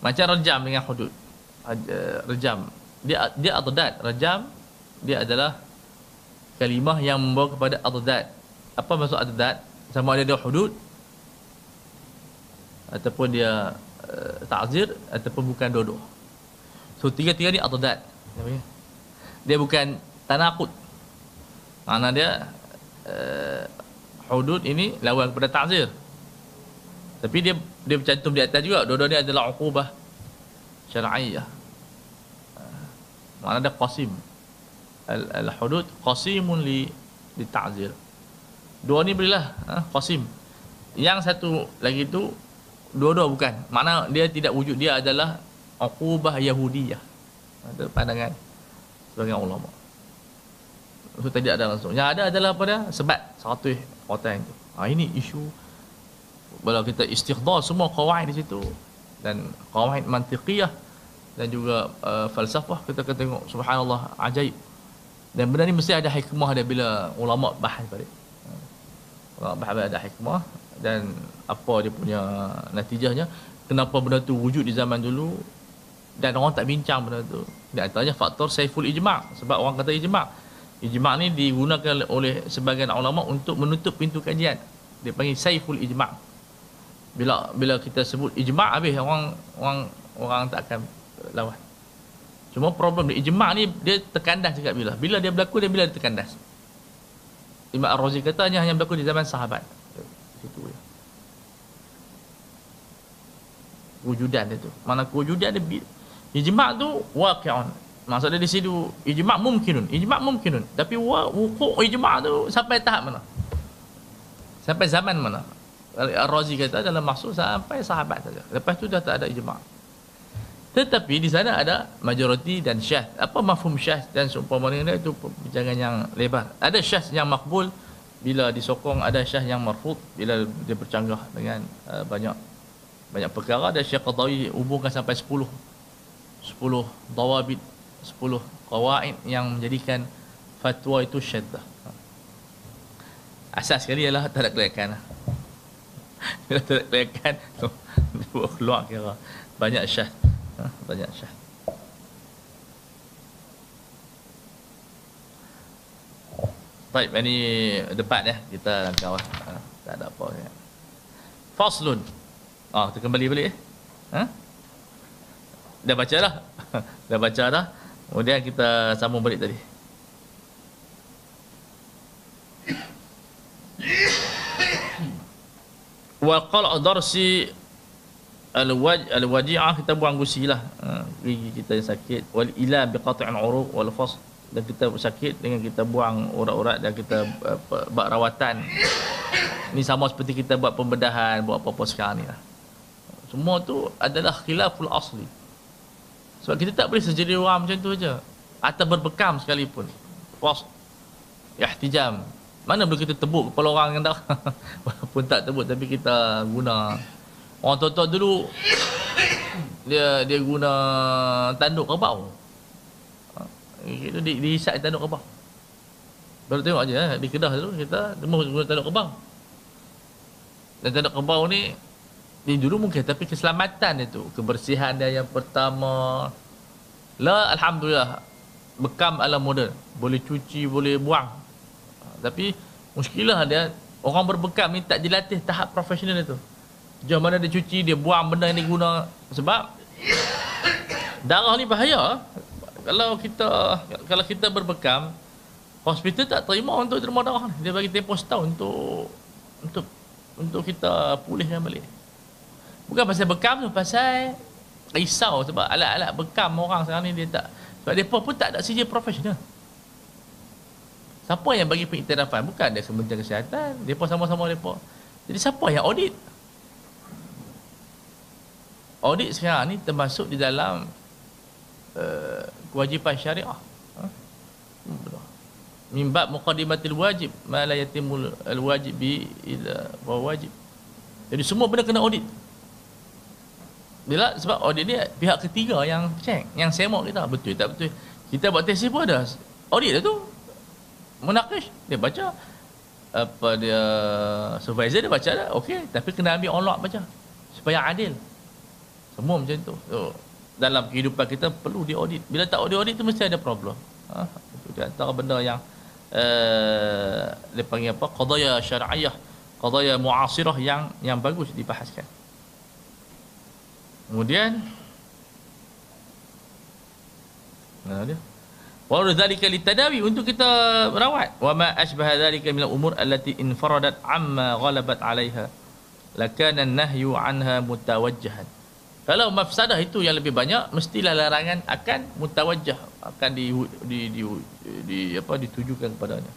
Macam rejam dengan hudud. Rejam. Dia dia adad rejam dia adalah kalimah yang membawa kepada adad apa maksud adad sama ada dia hudud ataupun dia uh, ta'zir ataupun bukan dua-dua. So tiga-tiga ni atadat dia bukan tanakut mana dia uh, hudud ini lawan kepada ta'zir. Tapi dia dia bercantum di atas juga. Dua-dua ni adalah uqubah syar'iyah uh, mana dia qasim. Al-hudud qasimun li li ta'zir Dua ni berilah ha, Qasim. Yang satu lagi tu Dua-dua bukan. Mana dia tidak wujud Dia adalah Uqubah Yahudiyah. Itu pandangan Sebagai ulama. So tidak ada langsung. Yang ada adalah apa dia? Sebat Satu orang itu ha, Ini isu. Kalau kita istighdar Semua kawain di situ. Dan kawain mantiqiyah Dan juga uh, falsafah Kita akan tengok Subhanallah Ajaib. Dan benda ni mesti ada hikmah dia bila ulama bahas balik. Bahawa ada hikmah dan apa dia punya natijahnya. Kenapa benda tu wujud di zaman dulu dan orang tak bincang benda tu? Di antaranya faktor saiful ijma' sebab orang kata ijma' ijma' ni digunakan oleh sebagian ulama untuk menutup pintu kajian. Dia panggil saiful ijma' bila bila kita sebut ijma' habis orang orang orang tak akan lawan. Cuma problem ijma' ni dia terkandas juga bila. Bila dia berlaku dia bila dia terkandas Imam Ar-Razi kata hanya berlaku di zaman sahabat. Situ ya. Wujudan itu. Mana kewujudan dia ijma' tu waqi'un. Maksudnya di situ ijma' mungkinun. Ijma' mungkinun. Tapi wuku' ijma' tu sampai tahap mana? Sampai zaman mana? Ar-Razi kata dalam maksud sampai sahabat saja. Lepas tu dah tak ada ijma'. Tetapi di sana ada majoriti dan syah. Apa mafhum syah dan seumpama dengan itu perbincangan yang lebar. Ada syah yang makbul bila disokong ada syah yang marfud bila dia bercanggah dengan uh, banyak banyak perkara. Dan Syekh Qadawi hubungkan sampai 10 10 dawabit 10 qawaid yang menjadikan fatwa itu syaddah. Asas sekali ialah tak ada kelaikan bila <laughs> tak ada kelaikan <laughs> <laughs> keluar kira. Banyak syah <laughs> banyak syah Baik, ini debat ya. Kita langkah lah. Ha, tak ada apa. Ya. Faslun. Ah, kita kembali balik eh. Ha? Dah baca dah. <laughs> dah baca dah. Kemudian kita sambung balik tadi. Wa qala darsi al-waj al-waji'ah kita buang gusi lah. Ha, gigi kita yang sakit. Wal ila bi qat'in uruq wal fasl. Dan kita sakit dengan kita buang urat-urat dan kita uh, buat rawatan. Ni sama seperti kita buat pembedahan buat apa-apa sekarang ni lah. semua tu adalah khilaful asli. Sebab kita tak boleh sejadi orang macam tu aja atau berbekam sekalipun. Pos ihtijam. Mana boleh kita tebuk kepala orang yang tak <laughs> walaupun tak tebuk tapi kita guna orang tua-tua dulu dia dia guna tanduk kerbau itu di di isyak tanduk kebang. Baru tengok aja eh, di Kedah tu kita demo guna tanduk kebang. Dan tanduk kebang ni ni dulu mungkin tapi keselamatan itu, kebersihan dia yang pertama. La alhamdulillah bekam ala moden, boleh cuci, boleh buang. Tapi muskilah dia orang berbekam ni tak dilatih tahap profesional itu. Jauh mana dia cuci, dia buang benda yang dia guna sebab darah ni bahaya. Kalau kita kalau kita berbekam hospital tak terima untuk terima darah dia bagi tempoh setahun untuk untuk untuk kita pulihkan balik. Bukan pasal bekam tu pasal risau. Sebab alat-alat bekam orang sekarang ni dia tak sebab mereka pun tak ada CJ profesional. Siapa yang bagi pengiktirafan? Bukan dia Kementerian Kesihatan. Mereka sama-sama mereka jadi siapa yang audit audit sekarang ni termasuk di dalam uh, kewajipan syariah. Ha? Mimbat muqaddimatil wajib ma la yatimul al wajib bi ila wa wajib. Jadi semua benda kena audit. Bila sebab audit ni pihak ketiga yang check, yang semok kita betul tak betul. Kita buat tesis pun ada audit tu. Munakish dia baca apa dia supervisor dia baca dah okey tapi kena ambil on baca supaya adil semua macam tu so, dalam kehidupan kita perlu diaudit. Bila tak diaudit tu mesti ada problem. Ha? Itu di antara benda yang uh, dia panggil apa? Qadaya syar'iyah, qadaya mu'asirah yang yang bagus dibahaskan. Kemudian Nah dia. Wa dzalika litadawi untuk kita merawat. Wa ma asbaha dzalika min al-umur allati infaradat amma ghalabat 'alaiha. Lakana an-nahyu 'anha mutawajjahan. Kalau mafsadah itu yang lebih banyak, mestilah larangan akan mutawajjah, akan di, di, di, di apa ditujukan kepadanya.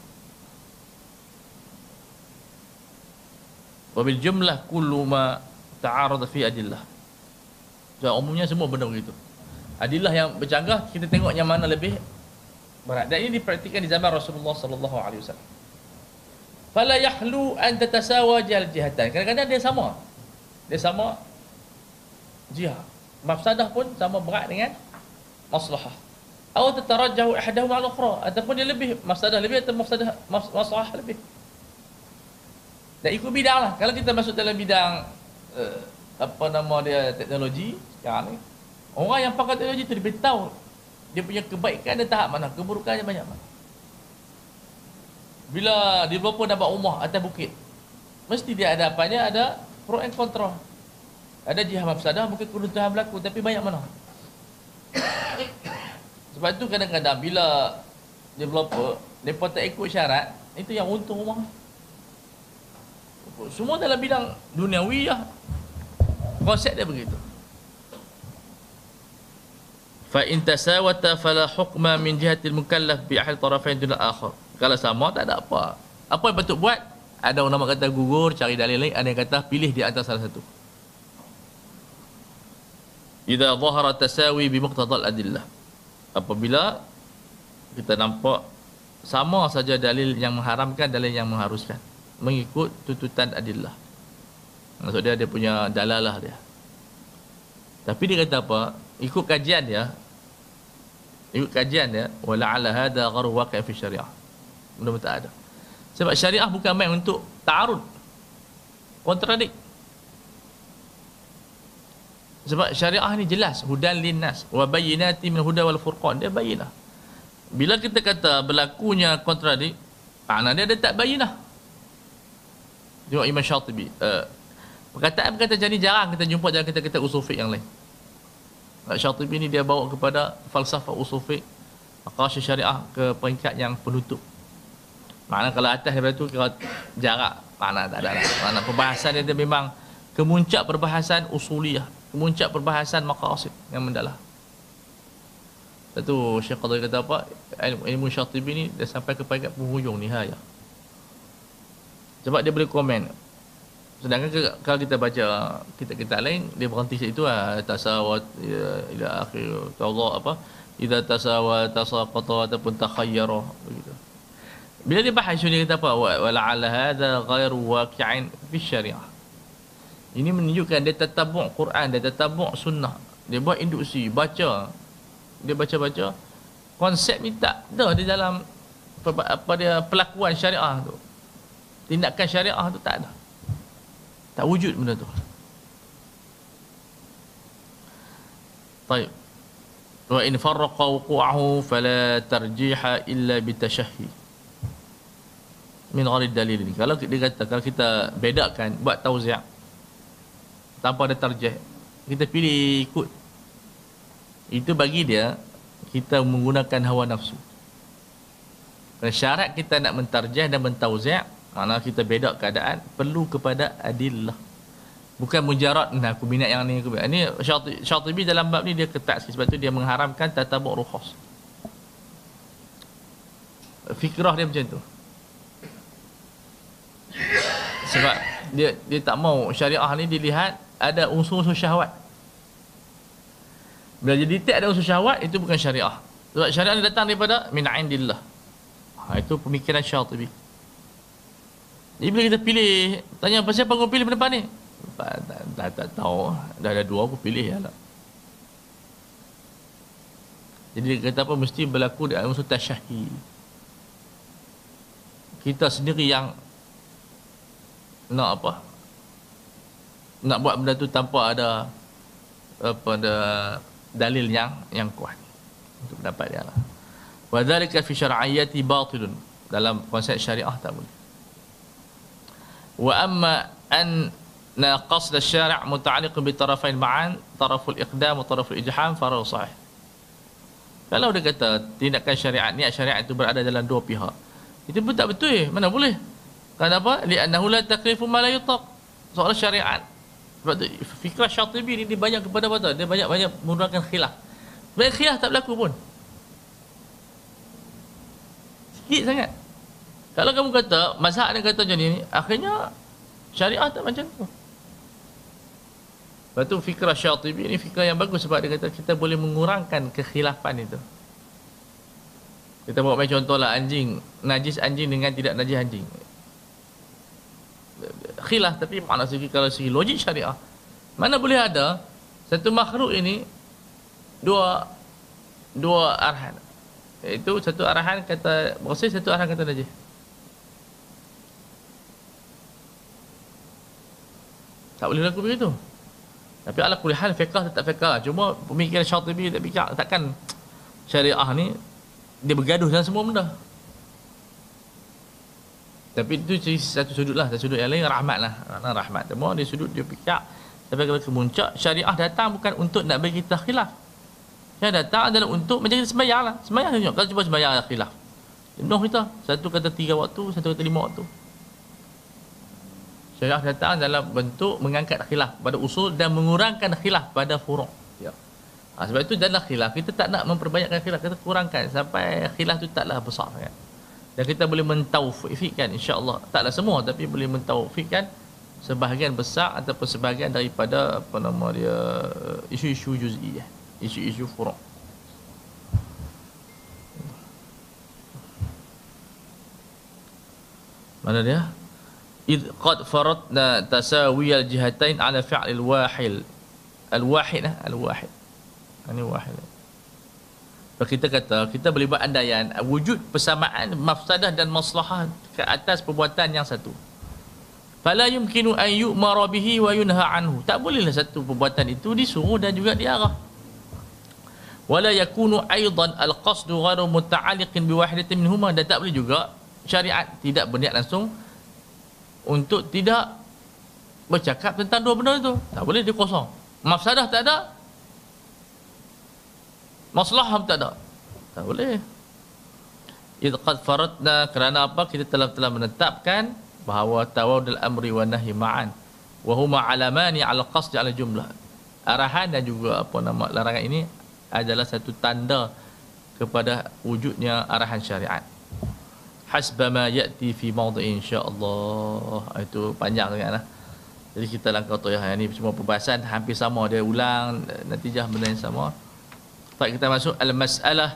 Wabil jumlah kullu ma ta'arada fi adillah. Jadi umumnya semua benda begitu. Adillah yang bercanggah kita tengok yang mana lebih berat. Dan ini dipraktikkan di zaman Rasulullah sallallahu alaihi wasallam. Fala yahlu an tatasawa jihatan. Kadang-kadang dia sama. Dia sama jihad. Mafsadah pun sama berat dengan maslahah. Atau tatarajjahu ihdahuma al-ukhra ataupun dia lebih mafsadah lebih atau mafsadah maslahah lebih. Dan ikut bidang lah. Kalau kita masuk dalam bidang uh, apa nama dia teknologi sekarang ni, orang yang pakai teknologi tu lebih tahu dia punya kebaikan dan tahap mana, keburukannya banyak mana. Bila developer buat rumah atas bukit, mesti dia ada apanya, ada pro and contra. Ada jihad mafsadah mungkin keruntuhan berlaku tapi banyak mana? Sebab tu kadang-kadang bila developer depa tak ikut syarat, itu yang untung rumah. Semua dalam bidang duniawi lah. Konsep dia begitu. Fa in tasawata fala hukma min jihatil mukallaf bi ahli tarafain dun akhar. Kalau sama tak ada apa. Apa yang patut buat? Ada orang nama kata gugur, cari dalil lain, ada yang kata pilih di antara salah satu idza zahara tasawi bi muqtadal adillah. Apabila kita nampak sama saja dalil yang mengharamkan dalil yang mengharuskan. Mengikut tuntutan adillah. Maksud dia dia punya dalalah dia. Tapi dia kata apa? Ikut kajian dia. Ikut kajian dia wala ala hada gharu waqi' fi syariah. Mudah tak ada. Sebab syariah bukan main untuk ta'arud. Kontradik sebab syariah ni jelas hudan linnas. Wa bayyinati min huda wal furqan. Dia bayinah bila kita kata berlakunya kontradik makna dia ada tak bayinah tengok Imam Syatibi uh, perkataan-perkataan jadi jarang kita jumpa dalam kita kita usul yang lain. Syatibi ni dia bawa kepada falsafah usul fiqh syariah ke peringkat yang penutup. Makna kalau atas daripada tu kira jarak. Makna tak ada lah. Makna perbahasan dia, dia memang kemuncak perbahasan usuliyah kemuncak perbahasan maqasid yang mendalam satu Syekh Qadri kata apa? Ilmu, ilmu Syatibi ni dia sampai ke peringkat penghujung nihaya. Sebab dia boleh komen. Sedangkan kalau kita baca kita kita lain dia berhenti situ lah. Tasawat ya, ila akhir Allah apa? Idza tasawa tasaqata ataupun takhayyara begitu. Bila dia bahas dia kata apa? Wa la'alla hadha ghairu waqi'in fi syariah ini menunjukkan dia tertabuk Quran, dia tertabuk sunnah. Dia buat induksi, baca. Dia baca-baca. Konsep ni tak ada di dalam apa dia pelakuan syariah tu. Tindakan syariah tu tak ada. Tak wujud benda tu. Baik. Wa in farraqa wuqu'ahu fala tarjiha illa bitashahhi. Min ghairi dalil ni. Kalau dia kata kalau kita bedakan buat tauziah tanpa ada tarjih kita pilih ikut itu bagi dia kita menggunakan hawa nafsu dan syarat kita nak mentarjih dan mentauzi' Maknanya kita beda keadaan perlu kepada adillah. Bukan mujarad nah aku minat yang ni aku minat. Ini Syatibi dalam bab ni dia ketat sikit sebab tu dia mengharamkan tatabuk rukhas. Fikrah dia macam tu. Sebab dia dia tak mau syariah ni dilihat ada unsur-unsur syahwat. Bila jadi tak ada unsur syahwat itu bukan syariah. Sebab syariah ni datang daripada min indillah. Ha, itu pemikiran Syatibi. Jadi bila kita pilih, tanya apa siapa kau pilih depan ni? Tak, tak, tak, tak tahu. Dah ada dua aku pilih ya lah. Jadi dia kata apa mesti berlaku di unsur tasyahi. Kita sendiri yang nak apa? nak buat benda tu tanpa ada apa ada dalil yang yang kuat untuk pendapat dia lah. Wa dhalika fi syar'iyyati batilun. Dalam konsep syariah tak boleh. Wa amma an na qasd asy-syari' muta'alliq bi tarafain ma'an taraful iqdam wa taraful ijham fa sahih. Kalau dia kata tindakan syariat niat syariat itu berada dalam dua pihak itu pun tak betul. Mana boleh? Kenapa? Li annahu la taklifu ma la yutaq soal syariat sebab tu fikrah syatibi ni dia banyak kepada apa dia banyak-banyak menggunakan khilaf banyak khilaf tak berlaku pun sikit sangat kalau kamu kata, mazhab dia kata macam ni, akhirnya syariah tak macam tu. Lepas tu fikrah syatibi ni fikrah yang bagus sebab dia kata kita boleh mengurangkan kekhilafan itu. Kita buat macam contoh lah anjing, najis anjing dengan tidak najis anjing. Khilaf tapi mana segi kalau segi logik syariah. Mana boleh ada satu makhluk ini dua dua arahan. Itu satu arahan kata bersih, satu arahan kata najis. Tak boleh laku begitu. Tapi ala kulli hal fiqh tetap fiqh. Cuma pemikiran Syatibi tak fikir takkan syariah ni dia bergaduh dalam semua benda. Tapi itu satu sudut lah, satu sudut yang lain rahmat lah. rahmat. Semua dia sudut dia fikir sampai ke kemuncak syariah datang bukan untuk nak bagi kita khilaf. Yang datang adalah untuk menjadi sembahyang lah. Sembahyang tunjuk. Kalau cuba sembahyang ada khilaf. Penuh kita. Satu kata tiga waktu, satu kata lima waktu. Syariah datang dalam bentuk mengangkat khilaf pada usul dan mengurangkan khilaf pada furuk. Ya. Ha, sebab itu dalam khilaf kita tak nak memperbanyakkan khilaf, kita kurangkan sampai khilaf itu taklah besar kan. Dan kita boleh mentaufikkan insya-Allah. Taklah semua tapi boleh mentaufikkan sebahagian besar ataupun sebahagian daripada apa nama dia isu-isu juz'iyah, isu-isu furuk. mana dia id qad faradna tasawi al jihatain ala fi'l al wahil al wahid eh? al wahid ini wahid kita kata kita boleh buat andaian wujud persamaan mafsadah dan maslahah ke atas perbuatan yang satu fala yumkinu an yu'mara bihi wa yunha anhu tak bolehlah satu perbuatan itu disuruh dan juga diarah wala yakunu aidan al-qasdu ghairu muta'alliqin bi wahidatin minhuma dan tak boleh juga syariat tidak berniat langsung untuk tidak bercakap tentang dua benda itu. Tak boleh dia kosong. Mafsadah tak ada. Masalah tak ada. Tak boleh. Idh qad faradna kerana apa kita telah telah menetapkan bahawa tawadul amri wa nahi ma'an wa huma alamani ala qasd ala jumlah. Arahan dan juga apa nama larangan ini adalah satu tanda kepada wujudnya arahan syariat hasba ma yati fi mawdi insyaallah ah, itu panjang sangat lah. jadi kita langkah tu ya ini semua perbahasan hampir sama dia ulang natijah benda yang sama baik kita masuk al masalah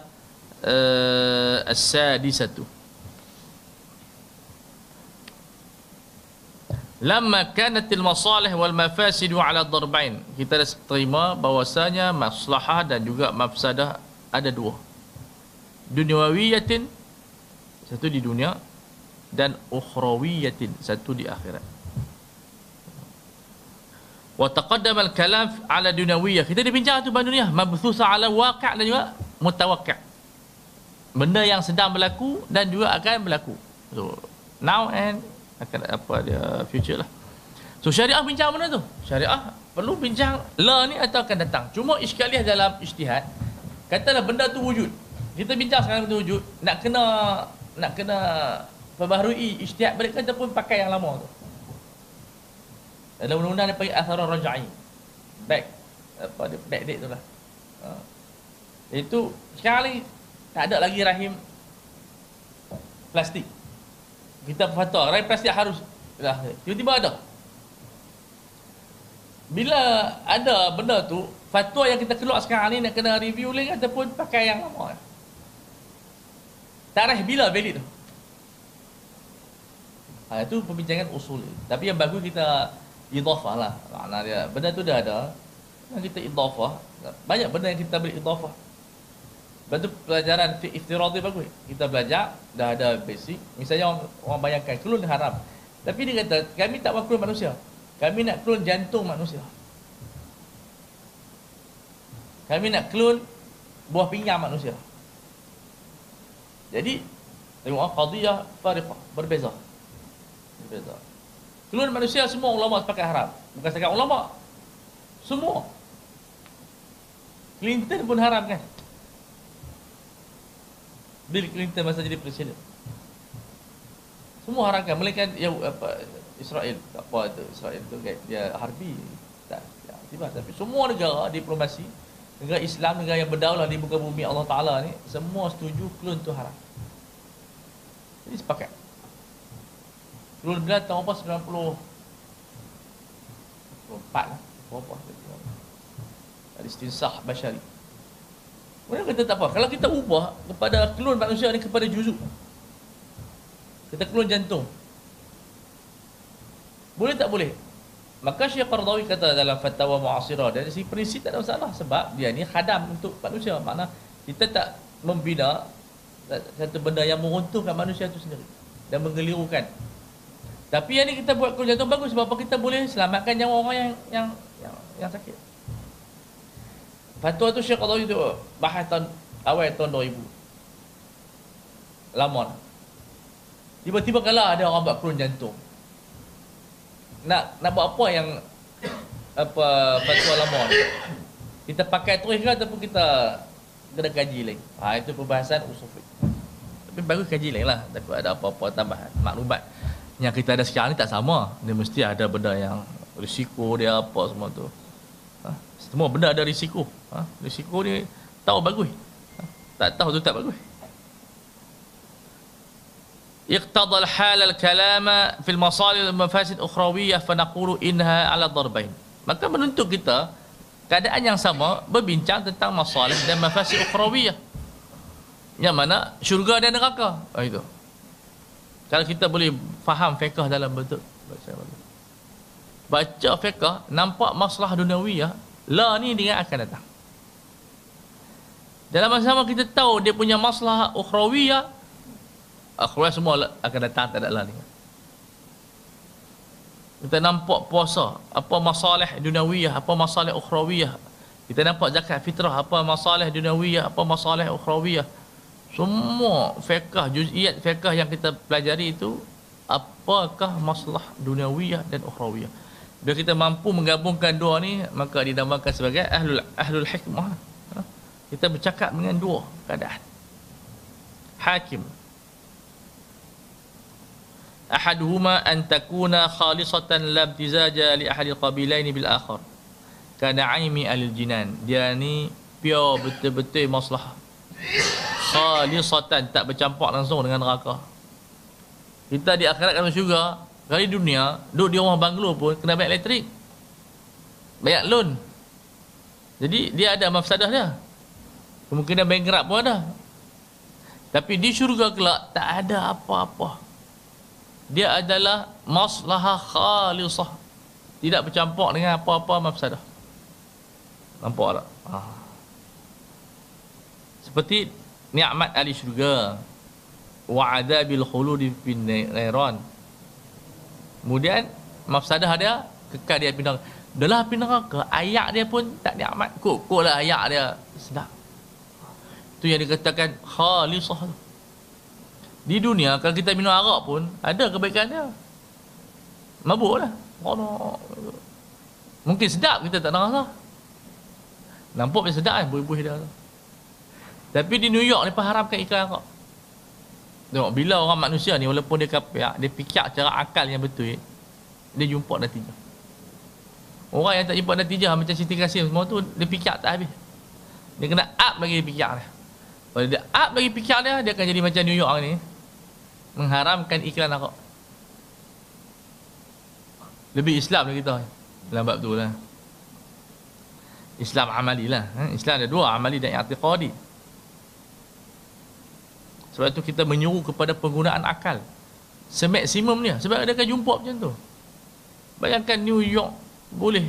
uh, as-sadisatu Lama kanatil masalih wal mafasidu ala darbain. Kita dah terima bahawasanya maslahah dan juga mafsadah ada dua. Dunyawiyatin satu di dunia dan ukhrawiyatin satu di akhirat wa taqaddama al-kalam ala dunyawiyah kita dibincang tu pada dunia mabthusa ala waqi' dan juga mutawaqqi' benda yang sedang berlaku dan juga akan berlaku. So now and akan apa dia future lah. So syariah bincang mana tu. Syariah perlu bincang la ni atau akan datang. Cuma iskaliah dalam ijtihad katalah benda tu wujud. Kita bincang sekarang tu wujud. Nak kena nak kena perbaharui ijtihad balik kan pun pakai yang lama tu dalam undang-undang dia panggil asarah raja'i back. Apa dia? Back date tu lah. Ha. itu sekali tak ada lagi rahim plastik. Kita fatwa rahim plastik harus lah. Tiba-tiba ada. Bila ada benda tu fatwa yang kita keluar sekarang ni nak kena review lagi ataupun pakai yang lama Tarikh bila valid tu? Ha, itu perbincangan usul. Tapi yang bagus kita idhafah lah. Makna dia, benda tu dah ada. Kita idhafah. Banyak benda yang kita boleh idhafah. Lepas tu pelajaran iftiradi bagus. Kita belajar, dah ada basic. Misalnya orang, orang bayangkan, kelun haram. Tapi dia kata, kami tak mahu kelun manusia. Kami nak kelun jantung manusia. Kami nak kelun buah pinggang manusia. Jadi tengok ah qadiyah fariqah berbeza. Berbeza. Seluruh manusia semua ulama sepakat haram. Bukan sekadar ulama. Semua. Clinton pun haram kan? Bill Clinton masa jadi presiden. Semua haramkan. Melainkan ya, apa, Israel. Apa itu Israel tu kan? Dia harbi. Tak, ya, tiba. Tapi semua negara diplomasi. Negara Islam, negara yang berdaulah di muka bumi Allah Ta'ala ni. Semua setuju klon tu haram. Jadi sepakat. Dulu bila tahun apa 90 94 lah. Berapa? Al-Istinsah Bashari. Mereka kata tak apa. Kalau kita ubah kepada kelun manusia ni kepada juzuk. Kita kelun jantung. Boleh tak boleh? Maka Syekh Qardawi kata dalam fatwa mu'asirah dari si prinsip tak ada masalah sebab dia ni khadam untuk manusia. Makna kita tak membina satu benda yang meruntuhkan manusia itu sendiri dan menggelirukan. Tapi yang ni kita buat kerja tu bagus sebab apa kita boleh selamatkan nyawa orang yang yang yang, yang sakit. Fatwa tu Syekh Allah itu bahas tahun awal tahun 2000. Lama Tiba-tiba kalau ada orang buat kurun jantung. Nak nak buat apa yang apa fatwa lama Kita pakai terus ke ataupun kita kena kaji lagi. Ha, itu perbahasan usul Tapi baru kaji lagi lah. Takut ada apa-apa tambahan. Maklumat yang kita ada sekarang ni tak sama. Dia mesti ada benda yang risiko dia apa semua tu. Ha? Semua benda ada risiko. Ha? Risiko ni tahu bagus. Ha? Tak tahu tu tak bagus. يقتضى الحال الكلام في المصالح والمفاسد أخروية فنقول إنها على ضربين maka menuntut kita keadaan yang sama berbincang tentang masalah dan mafasid ukhrawiyah yang mana syurga dan neraka oh, itu kalau kita boleh faham fiqh dalam bentuk baca baca fiqh nampak masalah duniawi ya la ni dia akan datang. Dalam masa sama kita tahu dia punya masalah ukhrawiyah ukhrawiyah semua akan datang tak ada lah ni. Kita nampak puasa apa masalah duniawiyah apa masalah ukhrawiyah kita nampak zakat fitrah apa masalah duniawiyah apa masalah ukhrawiyah semua fiqh juz'iyat fiqh yang kita pelajari itu apakah masalah duniawiyah dan ukhrawiyah? Bila kita mampu menggabungkan dua ni maka dinamakan sebagai ahlul ahlul hikmah. Kita bercakap dengan dua keadaan. Hakim. Ahaduhuma an takuna khalisatan la ibtizaja li ahli qabilaini bil akhar. Kana aimi al jinan. Dia ni pure betul-betul masalah. Khalisatan tak bercampur langsung dengan neraka kita di akhirat kan syurga. Kali dunia duduk di rumah banglo pun kena bayar elektrik. Bayar loan. Jadi dia ada mafsadah dia. Kemungkinan bankrupt pun ada. Tapi di syurga kelak tak ada apa-apa. Dia adalah maslahah khalisah. Tidak bercampur dengan apa-apa mafsadah. Nampak tak? Ha. seperti nikmat ahli syurga wa adabil khuludi bin nairan kemudian mafsadah dia kekal dia pindah adalah pindah ke ayak dia pun tak nikmat kok kok lah ayak dia sedap tu yang dikatakan khalisah di dunia kalau kita minum arak pun ada kebaikan dia. Mabuklah. Oh, Mungkin sedap kita tak rasa. Nampak macam sedap kan buih-buih dia. Tapi di New York ni haramkan iklan arak. Tengok bila orang manusia ni walaupun dia kapiak, dia fikir cara akal yang betul, dia jumpa natijah. Orang yang tak jumpa natijah macam Siti Kasim semua tu dia fikir tak habis. Dia kena up lagi fikir dia. Kalau dia up lagi fikir dia, dia akan jadi macam New York ni mengharamkan iklan arak. Lebih Islam lah kita dalam bab tu lah. Islam amali lah. Eh, Islam ada dua, amali dan i'tiqadi. Sebab itu kita menyuruh kepada penggunaan akal. Semaksimum ni. Sebab dia akan jumpa macam tu. Bayangkan New York boleh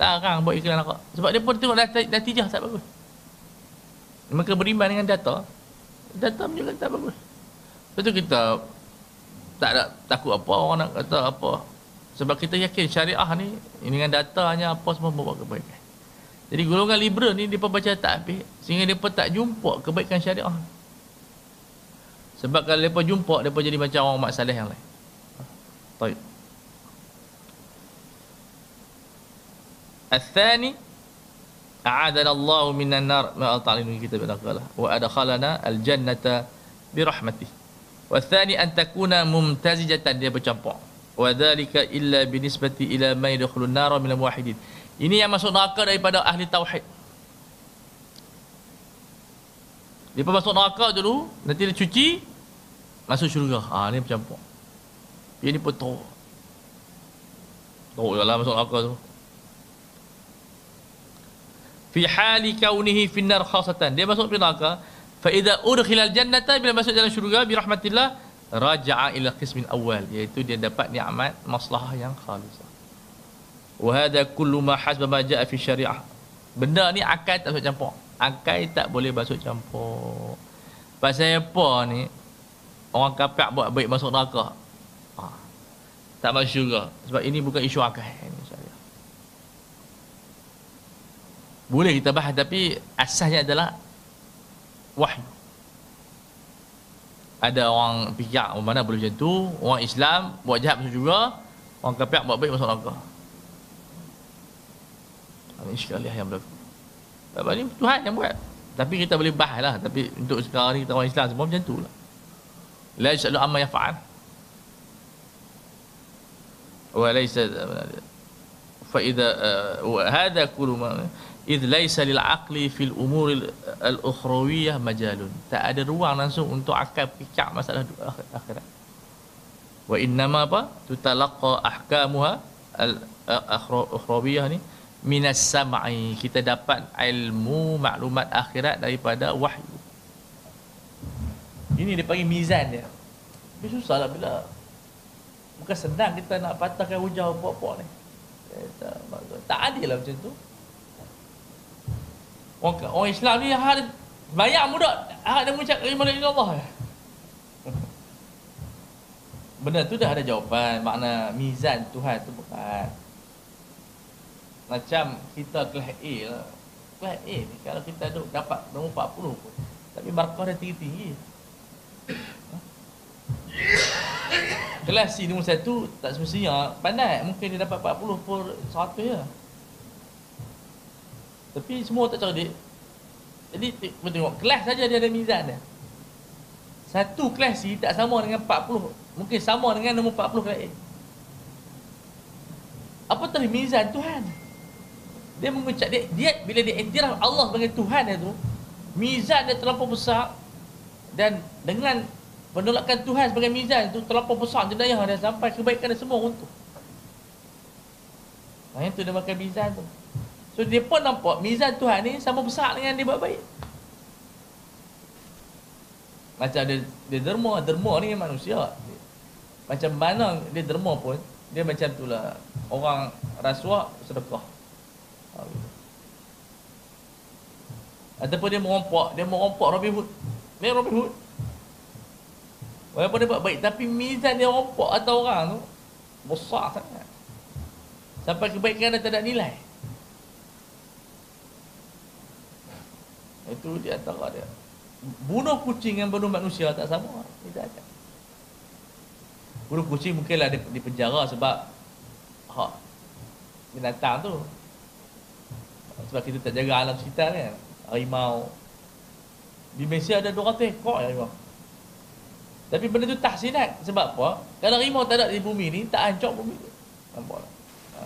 larang buat iklan arak. Sebab dia pun tengok natijah tak bagus. Maka beriman dengan data. Data menunjukkan tak bagus. Lepas tu kita tak ada takut apa orang nak kata apa. Sebab kita yakin syariah ni dengan datanya apa semua membawa kebaikan. Jadi golongan liberal ni dia baca tak habis sehingga dia pun tak jumpa kebaikan syariah. Sebab kalau mereka jumpa, mereka jadi macam orang mak saleh yang lain. Baik. Al-Thani A'adana Allah minan nar Ma'al ta'alinu kita berakalah Wa adakhalana al-jannata Birahmati Wa'al-Thani an takuna mumtazijatan Dia bercampur Wa dhalika illa binisbati ila mayrukhlun nara minal muwahidin Ini yang masuk neraka daripada ahli tauhid. Dia masuk neraka dulu Nanti dia cuci masuk syurga. Ah ha, ni bercampur. Dia ni potong. Tahu lah masuk neraka tu. Fi hali kaunihi fi nar khasatan. Dia masuk neraka fa idza udkhila jannata bila masuk dalam syurga bi rahmatillah raja'a ila qismin awal iaitu dia dapat nikmat maslahah yang khalisah wa hadha kullu ma hasba ma ja'a fi syariah benda ni akal tak masuk campur akal tak boleh masuk campur pasal apa ni orang kafir buat baik masuk neraka. Ha. tak masuk syurga. Sebab ini bukan isu akal. Ini boleh kita bahas tapi asasnya adalah wahyu. Ada orang fikir mana boleh macam tu? Orang Islam buat jahat masuk juga orang kafir buat baik masuk neraka. Ini sekali yang berlaku. Apa ni Tuhan yang buat. Tapi kita boleh bahas lah tapi untuk sekarang ni kita orang Islam semua macam tu lah la yasalu amma yaf'al wa laysa fa idza wa hadha kullu ma idh laysa lil aqli fil umur al ukhrawiyah majalun tak ada ruang langsung untuk akal fikir masalah akhirat wa innama apa tutalaqa ahkamuha al ukhrawiyah ni minas sam'i kita dapat ilmu maklumat akhirat daripada wahyu ini dia panggil mizan dia tapi susah lah bila bukan senang kita nak patahkan hujah puak-puak ni. Eh, tak, tak adil lah macam tu. Orang, orang Islam ni hal bayar mudah, hak dia mengucap kalimah la Allah. <laughs> Benda tu dah ada jawapan makna mizan Tuhan tu bukan. Macam kita kelas A lah. Kelas A ni kalau kita duduk dapat nombor 40 pun. Tapi markah dia tinggi-tinggi. Kelas C nombor satu tak semestinya pandai. Mungkin dia dapat 40 per 100 je. Tapi semua tak cerdik. Jadi kita tengok kelas saja dia ada mizan dia. Satu kelas C tak sama dengan 40. Mungkin sama dengan nombor 40 kelas A. Apa tadi mizan Tuhan? Dia mengucap dia, dia bila dia iktiraf Allah sebagai Tuhan dia tu, mizan dia terlalu besar dan dengan penolakan Tuhan sebagai mizan itu terlalu besar jenayah dia sampai kebaikan dia semua runtuh. Nah, itu dia makan mizan tu. So dia pun nampak mizan Tuhan ni sama besar dengan dia buat baik. Macam dia, dia derma, derma ni manusia. Macam mana dia derma pun, dia macam tu lah. Orang rasuah, sedekah. Ataupun dia merompak, dia merompak Robin Hood. Dia Robin Hood. Walaupun dia buat baik Tapi mizan dia rompak atau orang tu Besar sangat. Sampai kebaikan dia tak ada nilai. Itu di antara dia. Bunuh kucing dengan bunuh manusia tak sama. Tidak ada Bunuh kucing mungkinlah di penjara sebab Hak Binatang tu. Sebab kita tak jaga alam sekitar kan Harimau Di Malaysia ada 200 ekor harimau tapi benda tu tahsinat Sebab apa? Kalau rimau tak ada di bumi ni Tak hancur bumi tu Nampak tak? Ha.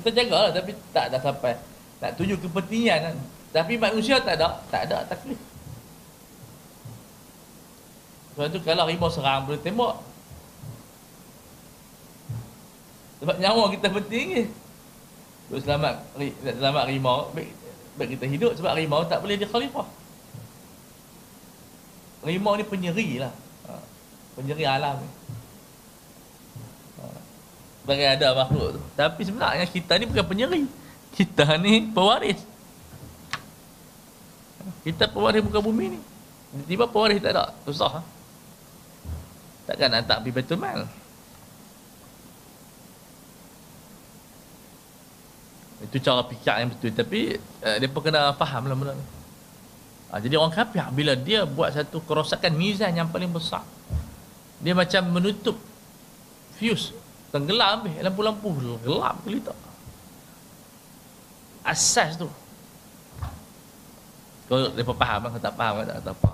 Kita jaga lah Tapi tak dah sampai. Nak tuju kepentingan kan? Tapi manusia tak ada Tak ada taklif. Sebab tu kalau rimau serang Boleh tembak Sebab nyawa kita penting ni Untuk selamat Selamat rimau Baik, baik kita hidup. Sebab rimau tak boleh dia khalifah Rimau ni penyeri lah penjeri alam ni. Ha. Sebagai ada makhluk tu. Tapi sebenarnya kita ni bukan penyeri. Kita ni pewaris. Kita pewaris muka bumi ni. Tiba-tiba pewaris tak ada. Susah. Ha? Takkan nak tak pergi betul mal. Itu cara fikir yang betul. Tapi uh, dia pun kena faham lah benda ni. Ha, jadi orang kafir bila dia buat satu kerosakan mizan yang paling besar dia macam menutup fuse tenggelam habis lampu-lampu gelap gelita asas tu. Kalau mereka faham kalau tak faham tak, tak apa.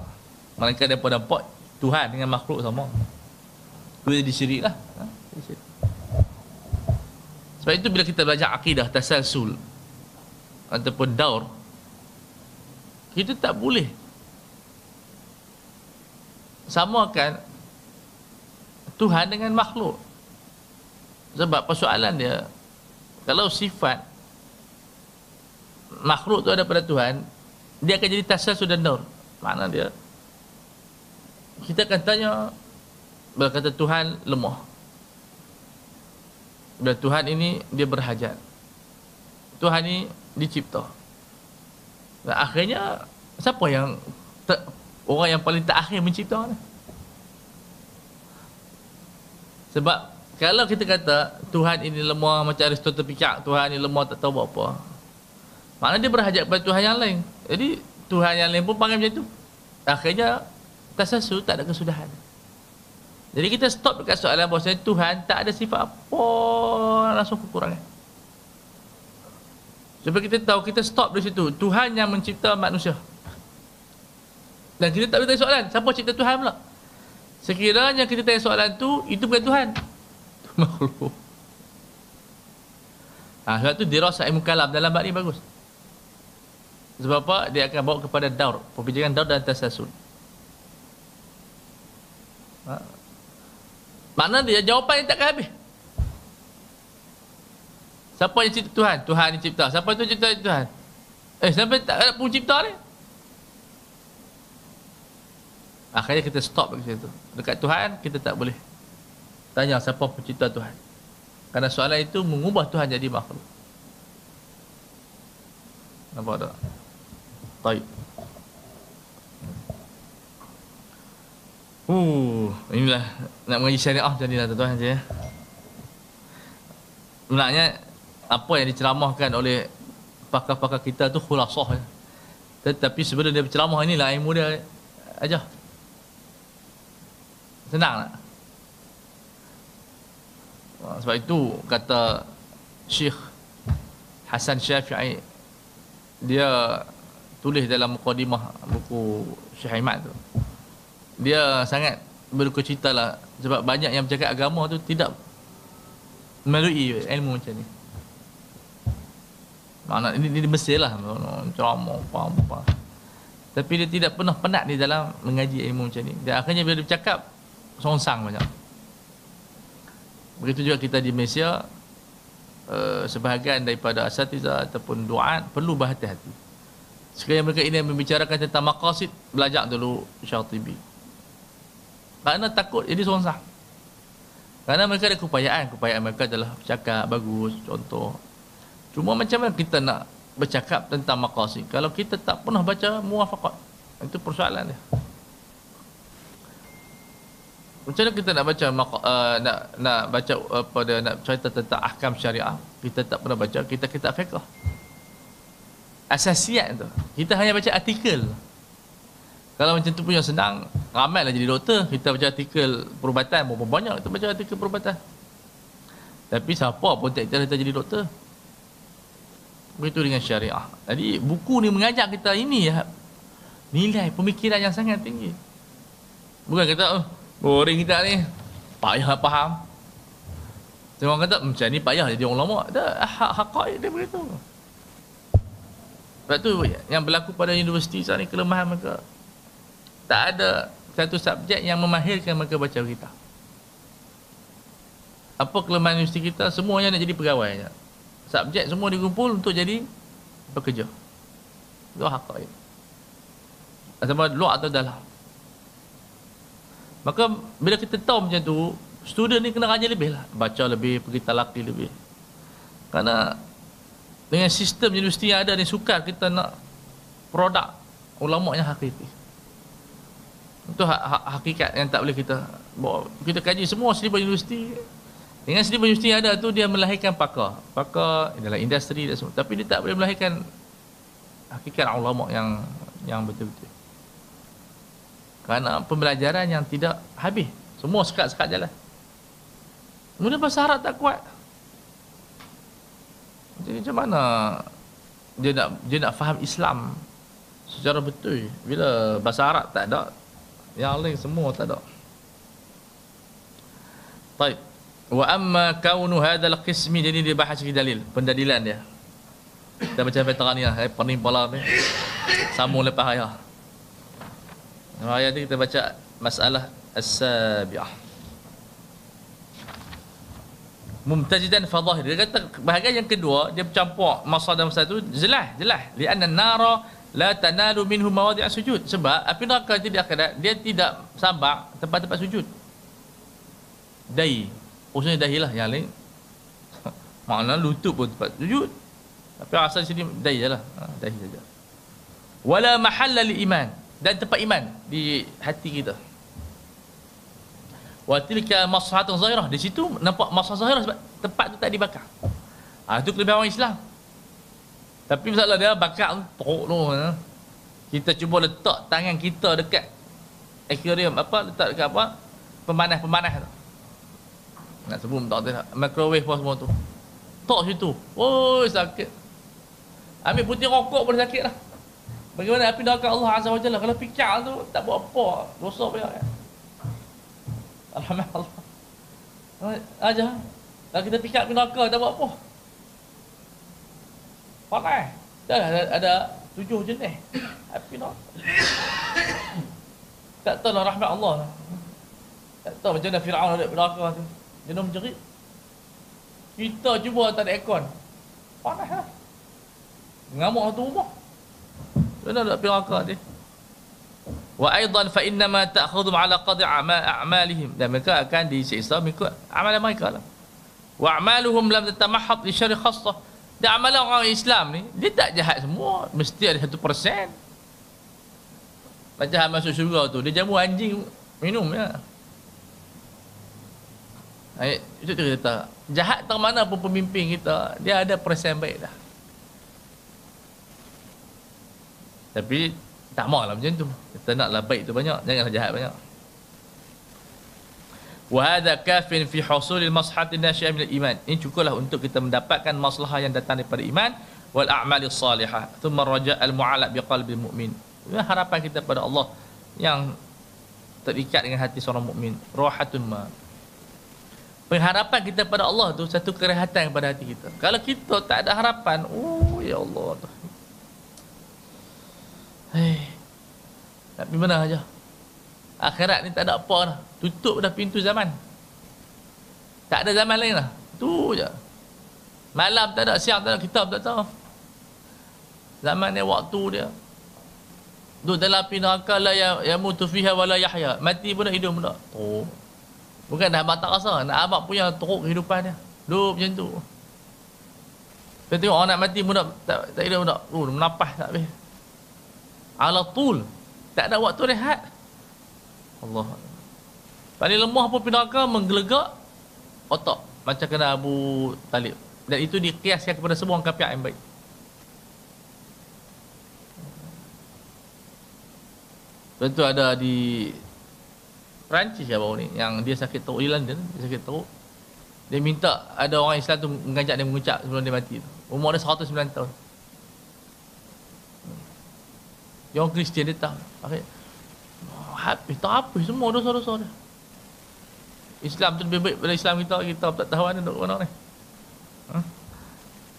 Mereka mereka nampak Tuhan dengan makhluk sama tu jadi syirik lah ha? sebab itu bila kita belajar akidah tasalsul ataupun daur kita tak boleh. Samakan Tuhan dengan makhluk. Sebab persoalan dia kalau sifat makhluk tu ada pada Tuhan dia akan jadi tasal sudah nur. Mana dia kita akan tanya bila kata Tuhan lemah. Bila Tuhan ini dia berhajat. Tuhan ini dicipta akhirnya siapa yang ter, orang yang paling terakhir mencipta ni sebab kalau kita kata Tuhan ini lemah macam Aristotle fikir Tuhan ini lemah tak tahu apa. Mana dia berhajat kepada Tuhan yang lain. Jadi Tuhan yang lain pun panggil macam tu. Akhirnya tasasu tak ada kesudahan. Jadi kita stop dekat soalan bahawa Tuhan tak ada sifat apa langsung kekurangan. Supaya kita tahu kita stop di situ. Tuhan yang mencipta manusia. Dan kita tak boleh tanya soalan. Siapa cipta Tuhan pula? Sekiranya kita tanya soalan tu, itu bukan Tuhan. <laughs> Makhluk. Ha, sebab tu dirasa ilmu kalam dalam bab ni bagus. Sebab apa? Dia akan bawa kepada daur. Perbincangan daur dan tasasul. Ha. Mana dia jawapan yang takkan habis. Siapa yang cipta Tuhan? Tuhan yang cipta. Siapa tu cipta Tuhan? Eh, siapa tak ada pun cipta ni? Akhirnya kita stop dekat situ. Dekat Tuhan kita tak boleh tanya siapa pencipta Tuhan. Karena soalan itu mengubah Tuhan jadi makhluk. Nampak tak? Baik. Uh, inilah nak mengaji syariah ni lah tuan-tuan je. Sebenarnya apa yang diceramahkan oleh pakar-pakar kita tu khulasah. Tetapi sebelum dia berceramah inilah ilmu dia aja. Senang tak? Sebab itu kata Syekh Hasan Syafi'i dia tulis dalam mukadimah buku Syekh Ahmad tu dia sangat berduka cita lah sebab banyak yang bercakap agama tu tidak melalui ilmu macam ni mana ini, ini Mesir lah ceramah apa apa tapi dia tidak pernah penat di dalam mengaji ilmu macam ni dan akhirnya bila dia bercakap songsang macam begitu juga kita di Malaysia uh, sebahagian daripada asatiza ataupun duat perlu berhati-hati sekiranya mereka ini membicarakan tentang maqasid belajar dulu Syatibi kerana takut jadi songsang. Kerana mereka ada kepayaan. Kepayaan mereka adalah bercakap bagus, contoh. Cuma macam mana kita nak bercakap tentang maqasid kalau kita tak pernah baca muwafaqat. Itu persoalan dia. Macam mana kita nak baca uh, nak nak baca apa dia nak cerita tentang ahkam syariah, kita tak pernah baca kita kita fiqh. Asasiat tu. Kita hanya baca artikel. Kalau macam tu punya senang, ramai lah jadi doktor. Kita baca artikel perubatan, berapa banyak kita baca artikel perubatan. Tapi siapa pun tak kita jadi doktor. Begitu dengan syariah. Jadi buku ni mengajak kita ini ya. Nilai pemikiran yang sangat tinggi. Bukan kata, oh, boring kita ni. Payah faham. Tengok kata, macam ni payah jadi orang lama. Dah, hak-hak dia begitu. Sebab tu yang berlaku pada universiti sekarang ni kelemahan mereka tak ada satu subjek yang memahirkan mereka baca kita. Apa kelemahan universiti kita? Semuanya nak jadi pegawai. Subjek semua dikumpul untuk jadi pekerja. Itu hak itu. Sama luar atau dalam. Maka bila kita tahu macam tu, student ni kena rajin lebih lah. Baca lebih, pergi talaki lebih. Kerana dengan sistem universiti yang ada ni sukar kita nak produk ulama yang hakiki. Itu ha- ha- hakikat yang tak boleh kita bawa. Kita kaji semua seribu universiti. Dengan universiti yang ada tu dia melahirkan pakar. Pakar dalam industri dan semua. Tapi dia tak boleh melahirkan hakikat ulama yang yang betul-betul. Kerana pembelajaran yang tidak habis. Semua sekat-sekat jalan. Kemudian bahasa Arab tak kuat. Jadi macam mana dia nak dia nak faham Islam secara betul bila bahasa Arab tak ada yang lain semua tak ada. Baik. Wa amma kaunu hadzal qismi jadi dia bahas di dalil, pendalilan dia. Kita baca veteran ni lah, eh, pala ni. Sambung lepas ayah. Ayat ni kita baca masalah as-sabi'ah. Mumtajidan fadhahir. Dia kata bahagian yang kedua, dia bercampur masa dan masa itu jelas, jelas. Lianna nara la tanalu minhu mawadi' sujud sebab api neraka tidak akhirat dia tidak sabak tempat-tempat sujud dahi khususnya dahi lah yang lain <laughs> makna lutut pun tempat sujud tapi asal sini dahi jelah ha, dahi saja wala mahalla li iman dan tempat iman di hati kita wa tilka mashatun zahirah di situ nampak masah zahirah sebab tempat tu tak dibakar ha, itu kelebihan orang Islam tapi masalah dia bakar teruk tu. Ya. Kita cuba letak tangan kita dekat aquarium apa letak dekat apa? Pemanas-pemanas tu. Nak sebut tak tahu microwave pun semua tu. Tok situ. Oh sakit. Ambil putih rokok pun sakit lah. Bagaimana api neraka Allah Azza wa Jalla kalau fikir tu tak buat apa. Dosa payah kan. Alhamdulillah. Aja. Kalau kita fikir api neraka tak buat apa. Pakai. Dah ada, ada tujuh jenis. Api nak. tak tahu lah rahmat Allah lah. Tak tahu macam mana Fir'aun ada neraka tu. Nak menjerit. Kita cuba tak ada aircon. Panas lah. Ngamuk satu rumah. Dia nak ada neraka dia. wa aidan fa inna ma ta'khudhum ala qadri a'malihim dan mereka akan disiksa mengikut amalan mereka lah wa a'maluhum lam tatamahhad li syarri khassah dan amalan orang Islam ni dia tak jahat semua mesti ada satu persen macam masuk syurga tu dia jamu anjing minum ya Eh, itu dia kata jahat tak mana pun pemimpin kita dia ada perasaan baik dah tapi tak maulah macam tu kita naklah baik tu banyak janganlah jahat banyak وَهَذَا kafin fi حُصُولِ maslahat النَّاشِئَةِ مِنَ الْإِيمَانِ Ini cukuplah untuk kita mendapatkan masalah yang datang daripada iman وَالْأَعْمَالِ الصَّالِحَةِ ثُمَّ الرَّجَاءَ الْمُعَلَقْ بِقَلْبِ mu'min. Ini harapan kita pada Allah yang terikat dengan hati seorang mukmin. Rohatun ma pengharapan kita pada Allah tu satu kerehatan pada hati kita kalau kita tak ada harapan oh ya Allah Hei. Nak pergi mana aja? Akhirat ni tak ada apa dah. Tutup dah pintu zaman. Tak ada zaman lain lah. Tu je. Malam tak ada, siang tak ada, kitab tak tahu. Zaman ni waktu dia. Duduk dalam api neraka lah ya, ya mutu fiha wala yahya. Mati pun nak hidup pun tak. Oh. Bukan dah abang tak rasa. Nak abang punya teruk kehidupan dia. Duduk macam tu. Kita tengok orang nak mati pun tak, tak, pun tak. Oh, menapas tak habis ala tul tak ada waktu rehat Allah paling lemah pun pinaka menggelegak otak macam kena Abu Talib dan itu dikiaskan kepada semua orang kafir yang baik Tentu ada di Perancis ya baru ni yang dia sakit teruk di London dia sakit teruk dia minta ada orang Islam tu mengajak dia mengucap sebelum dia mati tu umur dia 109 tahun yang orang Kristian dia tak. Akhir, habis, tak apa semua dosa-dosa dia. Islam tu lebih baik pada Islam kita, kita tak tahu mana nak mana ni. Ha?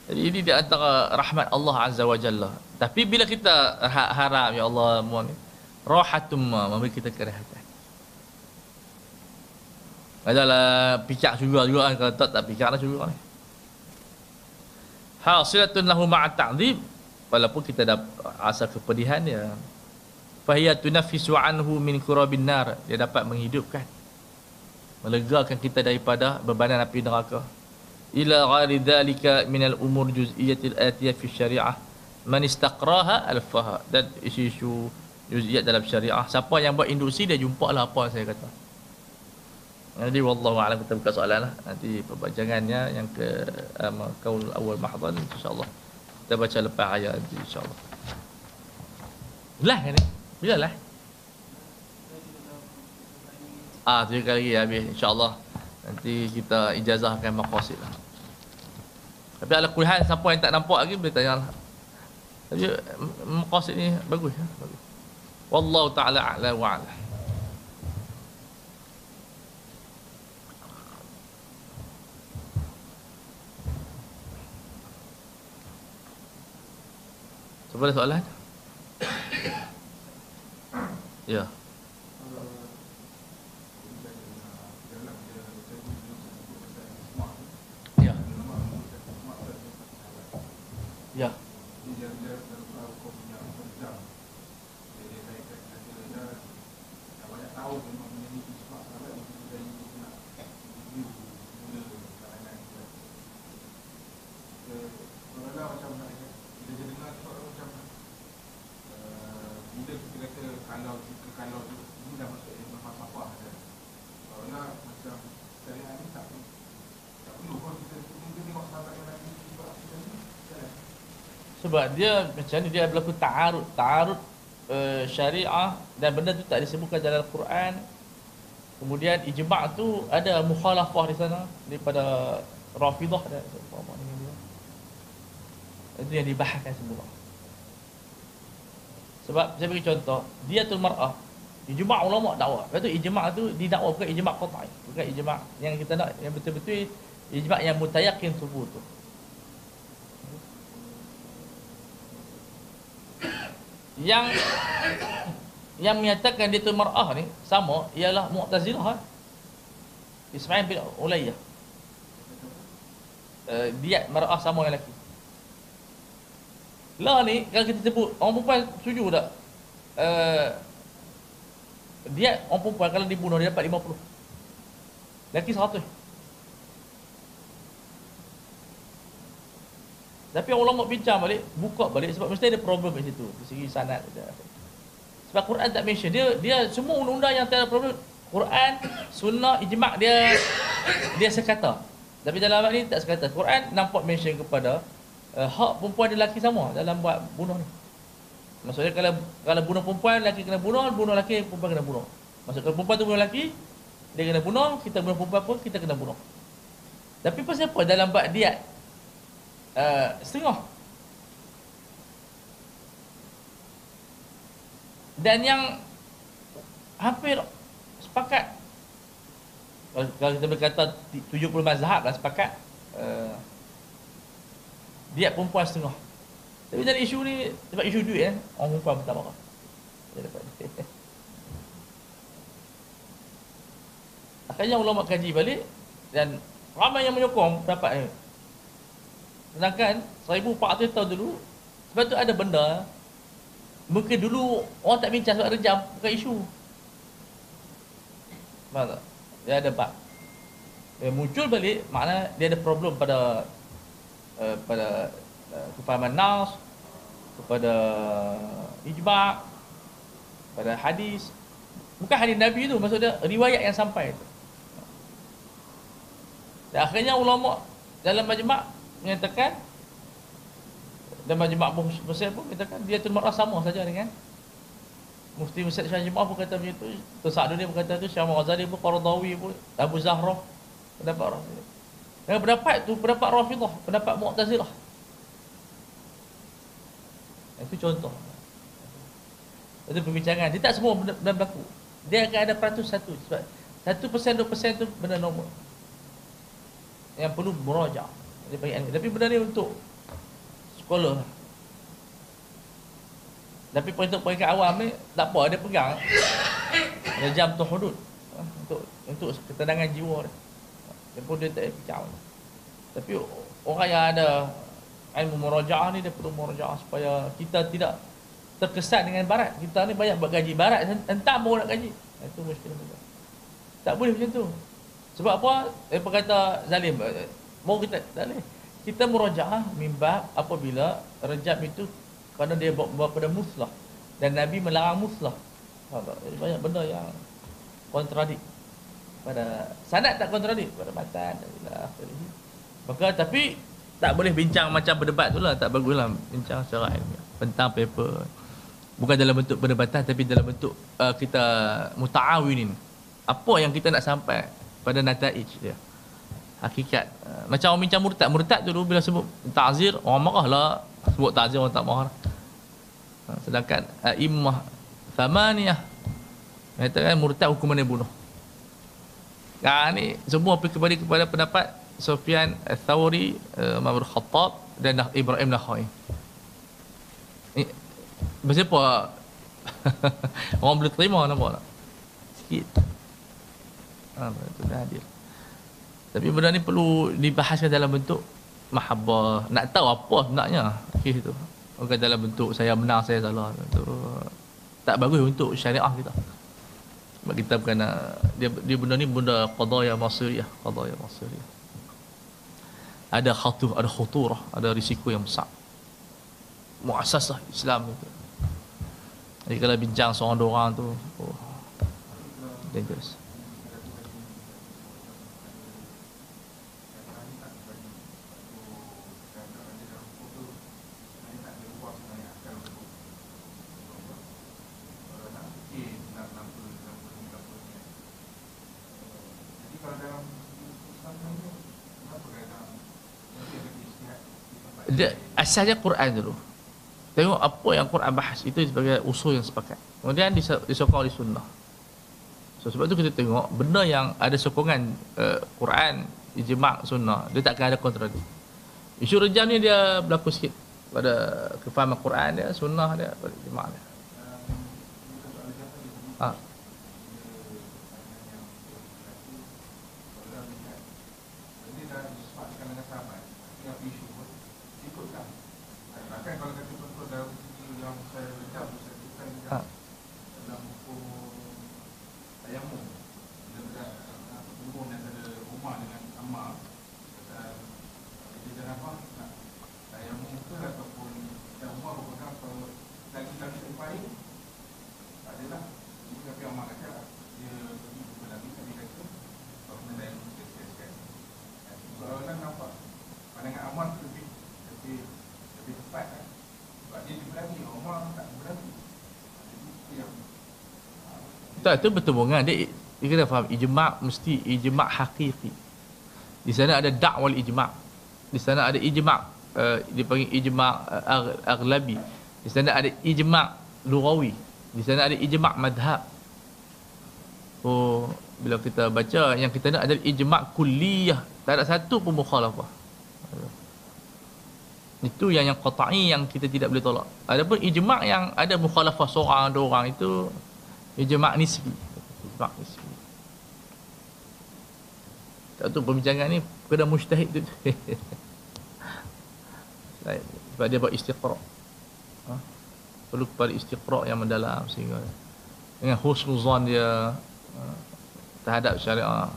Jadi ini di antara rahmat Allah Azza wa Jalla. Tapi bila kita harap, Ya Allah, muang ni, rahatum memberi kita kerehatan. Adalah picak juga juga kan, kalau tak, tak picak lah juga ni. Hasilatun lahu ma'a ta'zim. Walaupun kita dah asal kepedihan dia. Fahiya tunaffisu anhu min kurabin nar. Dia dapat menghidupkan. Melegakan kita daripada bebanan api neraka. Ila ghairi dhalika min al umur juz'iyatil atiyah fi syariah. Man istaqraha alfaha. Dan isu-isu juz'iyat dalam syariah. Siapa yang buat induksi dia jumpalah apa yang saya kata jadi wallahu a'lam kita buka soalan lah. Nanti pembacangannya yang ke um, kaul awal mahdhan insyaallah. Kita baca lepas ayat nanti insyaAllah. Lah ni Bila lah? Ah, tujuh kali lagi habis insyaAllah. Nanti kita ijazahkan maqasid lah. Tapi ala kulihan siapa yang tak nampak lagi boleh tanya lah. Tapi maqasid ni bagus ya? bagus. Wallahu ta'ala a'la wa'ala Apa soalan? Ya. Ya. Sebab dia macam ni dia berlaku ta'arud. Ta'arud uh, syariah dan benda tu tak disebutkan dalam Al-Quran. Kemudian ijma' tu ada mukhalafah di sana daripada rafidah dan apa ni dia. Itu yang dibahaskan semua sebab saya bagi contoh dia tu mar'ah ijma' ulama dakwah lepas tu ijma' tu didakwa bukan ijma' qat'i bukan ijma' yang kita nak yang betul-betul ijma' yang mutayakin tubuh tu yang yang menyatakan dia tu mar'ah ni sama ialah Mu'tazilah kan? Ismail bin Ulayyah uh, dia mar'ah sama yang lelaki. Lah ni kalau kita sebut orang perempuan setuju tak? Uh, dia orang perempuan kalau dibunuh dia dapat 50 lelaki 100 tapi orang ulama bincang balik buka balik sebab mesti ada problem di situ di segi sanad. Sebab Quran tak mention dia dia semua undang-undang yang tak ada problem Quran sunnah ijma' dia dia sekata. Tapi dalam ni tak sekata. Quran nampak mention kepada uh, hak perempuan dan lelaki sama dalam buat bunuh ni. Maksudnya kalau kalau bunuh perempuan, lelaki kena bunuh, bunuh lelaki, perempuan kena bunuh. Maksudnya kalau perempuan tu bunuh lelaki, dia kena bunuh, kita bunuh perempuan pun kita kena bunuh. Tapi pasal apa? Dalam bab dia uh, setengah. Dan yang hampir sepakat kalau kita berkata 70 mazhab lah sepakat uh, dia perempuan setengah tapi jadi isu ni sebab isu duit eh. Orang perempuan pun tak marah. Dia dapat. <laughs> Akhirnya ulama kaji balik dan ramai yang menyokong dapat ni. Sedangkan 1400 tahun dulu sebab tu ada benda mungkin dulu orang tak bincang sebab rejam bukan isu. Faham tak? Dia ada bab. Dia muncul balik makna dia ada problem pada uh, pada Eh, kefahaman nas kepada ijma' pada hadis bukan hadis nabi tu maksud dia riwayat yang sampai tu dan akhirnya ulama dalam majma' menyatakan dan majma' Mesir pun menyatakan dia termarah sama saja dengan Mufti Mesir Syah Jemaah pun kata macam tu Tuan Sa'adu pun kata tu Syah Mu'azali pun Qaradawi pun Abu Zahra pendapat Rafidah dan pendapat tu pendapat Rafidah pendapat Mu'tazilah itu contoh. Itu perbincangan. Dia tak semua benda, benda berlaku. Dia akan ada peratus satu. Sebab satu persen, dua persen tu benda normal. Yang perlu merajak. Tapi benda ni untuk sekolah. Tapi untuk peringkat awam ni, tak apa, dia pegang. Ada jam tu hudud. Untuk untuk ketenangan jiwa dia. Dia pun dia tak fikir. Tapi orang yang ada ilmu murajaah ni dia perlu murajaah supaya kita tidak terkesan dengan barat. Kita ni banyak buat gaji barat entah mau nak gaji. Itu muskil juga. Tak boleh macam tu. Sebab apa? Dia kata zalim. Mau kita tak boleh. Kita murajaah mimba apabila rejab itu kerana dia buat pada muslah. Dan Nabi melarang muslah. Banyak benda yang kontradik pada sanad tak kontradik pada matan Maka tapi tak boleh bincang macam berdebat tu lah. Tak bagus lah bincang secara ilmiah. Tentang paper. Bukan dalam bentuk perdebatan tapi dalam bentuk uh, kita muta'awinin. Apa yang kita nak sampai pada nataij dia hakikat uh, macam orang bincang murtad murtad tu bila sebut ta'zir orang marah lah sebut ta'zir orang tak marah uh, sedangkan uh, immah thamaniyah mengatakan murtad hukumannya bunuh Nah, ni semua kepada kepada pendapat Sufyan Al-Thawri, uh, Mahmud Khattab dan Ibrahim Nakhai. Macam apa? <laughs> Orang boleh terima nampak tak? Sikit. Ha, itu dah hadir. Tapi benda ni perlu dibahaskan dalam bentuk mahabbah. Nak tahu apa sebenarnya kes itu. Bukan dalam bentuk saya menang, saya salah. Itu tak bagus untuk syariah kita. Sebab kita bukan dia, dia benda ni benda qadaya masiriyah. Qadaya masiriyah ada khatuh, ada khuturah, ada risiko yang besar. Muasasah Islam itu. Jadi kalau bincang seorang dua orang tu, oh, dangerous. Dia asalnya Quran dulu. Tengok apa yang Quran bahas. Itu sebagai usul yang sepakat. Kemudian disokong oleh sunnah. So, sebab tu kita tengok benda yang ada sokongan uh, Quran ijma' sunnah dia takkan ada kontradik isu rejam ni dia berlaku sikit pada kefahaman Quran dia sunnah dia ijma' dia ha. Tak, itu betul bunga. Dia, dia kena faham. Ijma' mesti ijma' hakiki. Di sana ada dakwal ijma' di sana ada ijma' uh, dipanggil ijma' uh, aghlabi di sana ada ijma' lughawi di sana ada ijma' madhab oh bila kita baca yang kita nak adalah ijma' kulliyah tak ada satu pun mukhalafah itu yang yang qata'i yang kita tidak boleh tolak adapun ijma' yang ada mukhalafah seorang dua orang itu ijma' nisbi ijma' nisbi tak tahu perbincangan ni kena mujtahid tu. <laughs> Sebab dia buat istiqra. Ha? Perlu kepada istiqra yang mendalam sehingga dengan husnuzan dia ha, terhadap syariah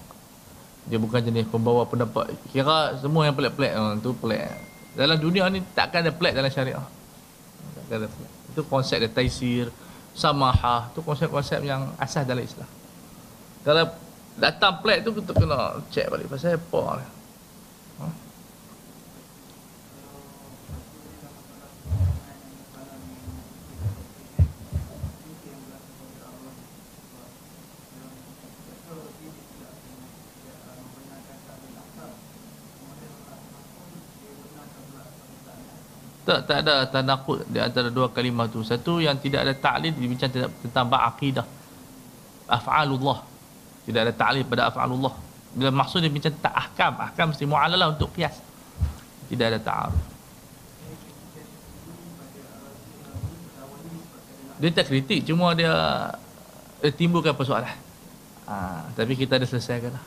dia bukan jenis pembawa pendapat kira semua yang pelik-pelik ha, tu pelik dalam dunia ni takkan ada pelik dalam syariah takkan ada pelik itu konsep dia taisir samahah tu konsep-konsep yang asas dalam Islam kalau datang plate tu kita kena check balik pasal apa ha? Tak, tak ada tanakut di antara dua kalimah tu. Satu yang tidak ada ta'lil bincang tentang ba'aqidah. Af'alullah. Tidak ada ta'lil pada af'alullah. Bila maksud dia macam tak ahkam ahkam mesti mu'alalah untuk kias tidak ada ta'aruf. Dia tak kritik cuma dia, dia timbulkan persoalan. Ha, tapi kita ada selesaikan lah.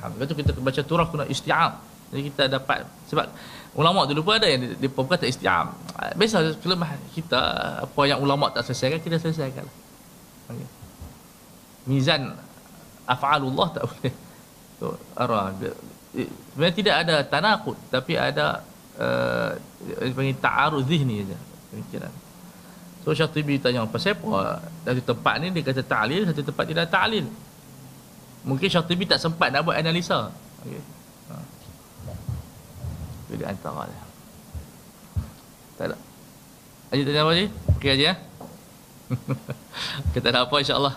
Alhamdulillah tu kita baca turah kena isti'am jadi kita dapat sebab ulama dulu pun ada yang dia, dia pun kata isti'am biasa kelemahan kita apa yang ulama tak selesaikan kita selesaikan. Okay mizan af'alullah tak boleh. So, arah sebenarnya tidak ada tanakut tapi ada uh, panggil ta'arud zihni saja pemikiran. So Syatibi tanya apa? Dari tempat ni dia kata ta'lil satu tempat tidak ta'lil. Mungkin Syatibi tak sempat nak buat analisa. Okay. Ha. jadi antara dia tak ada Ajit tanya apa lagi? Okey aja ya. <laughs> Kita nak apa insya-Allah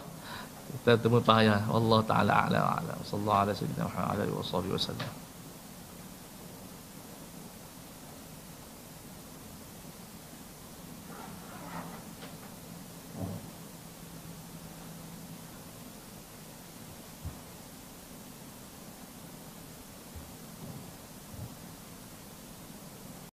kita temu payah Allah taala ala ala sallallahu alaihi wa wasallam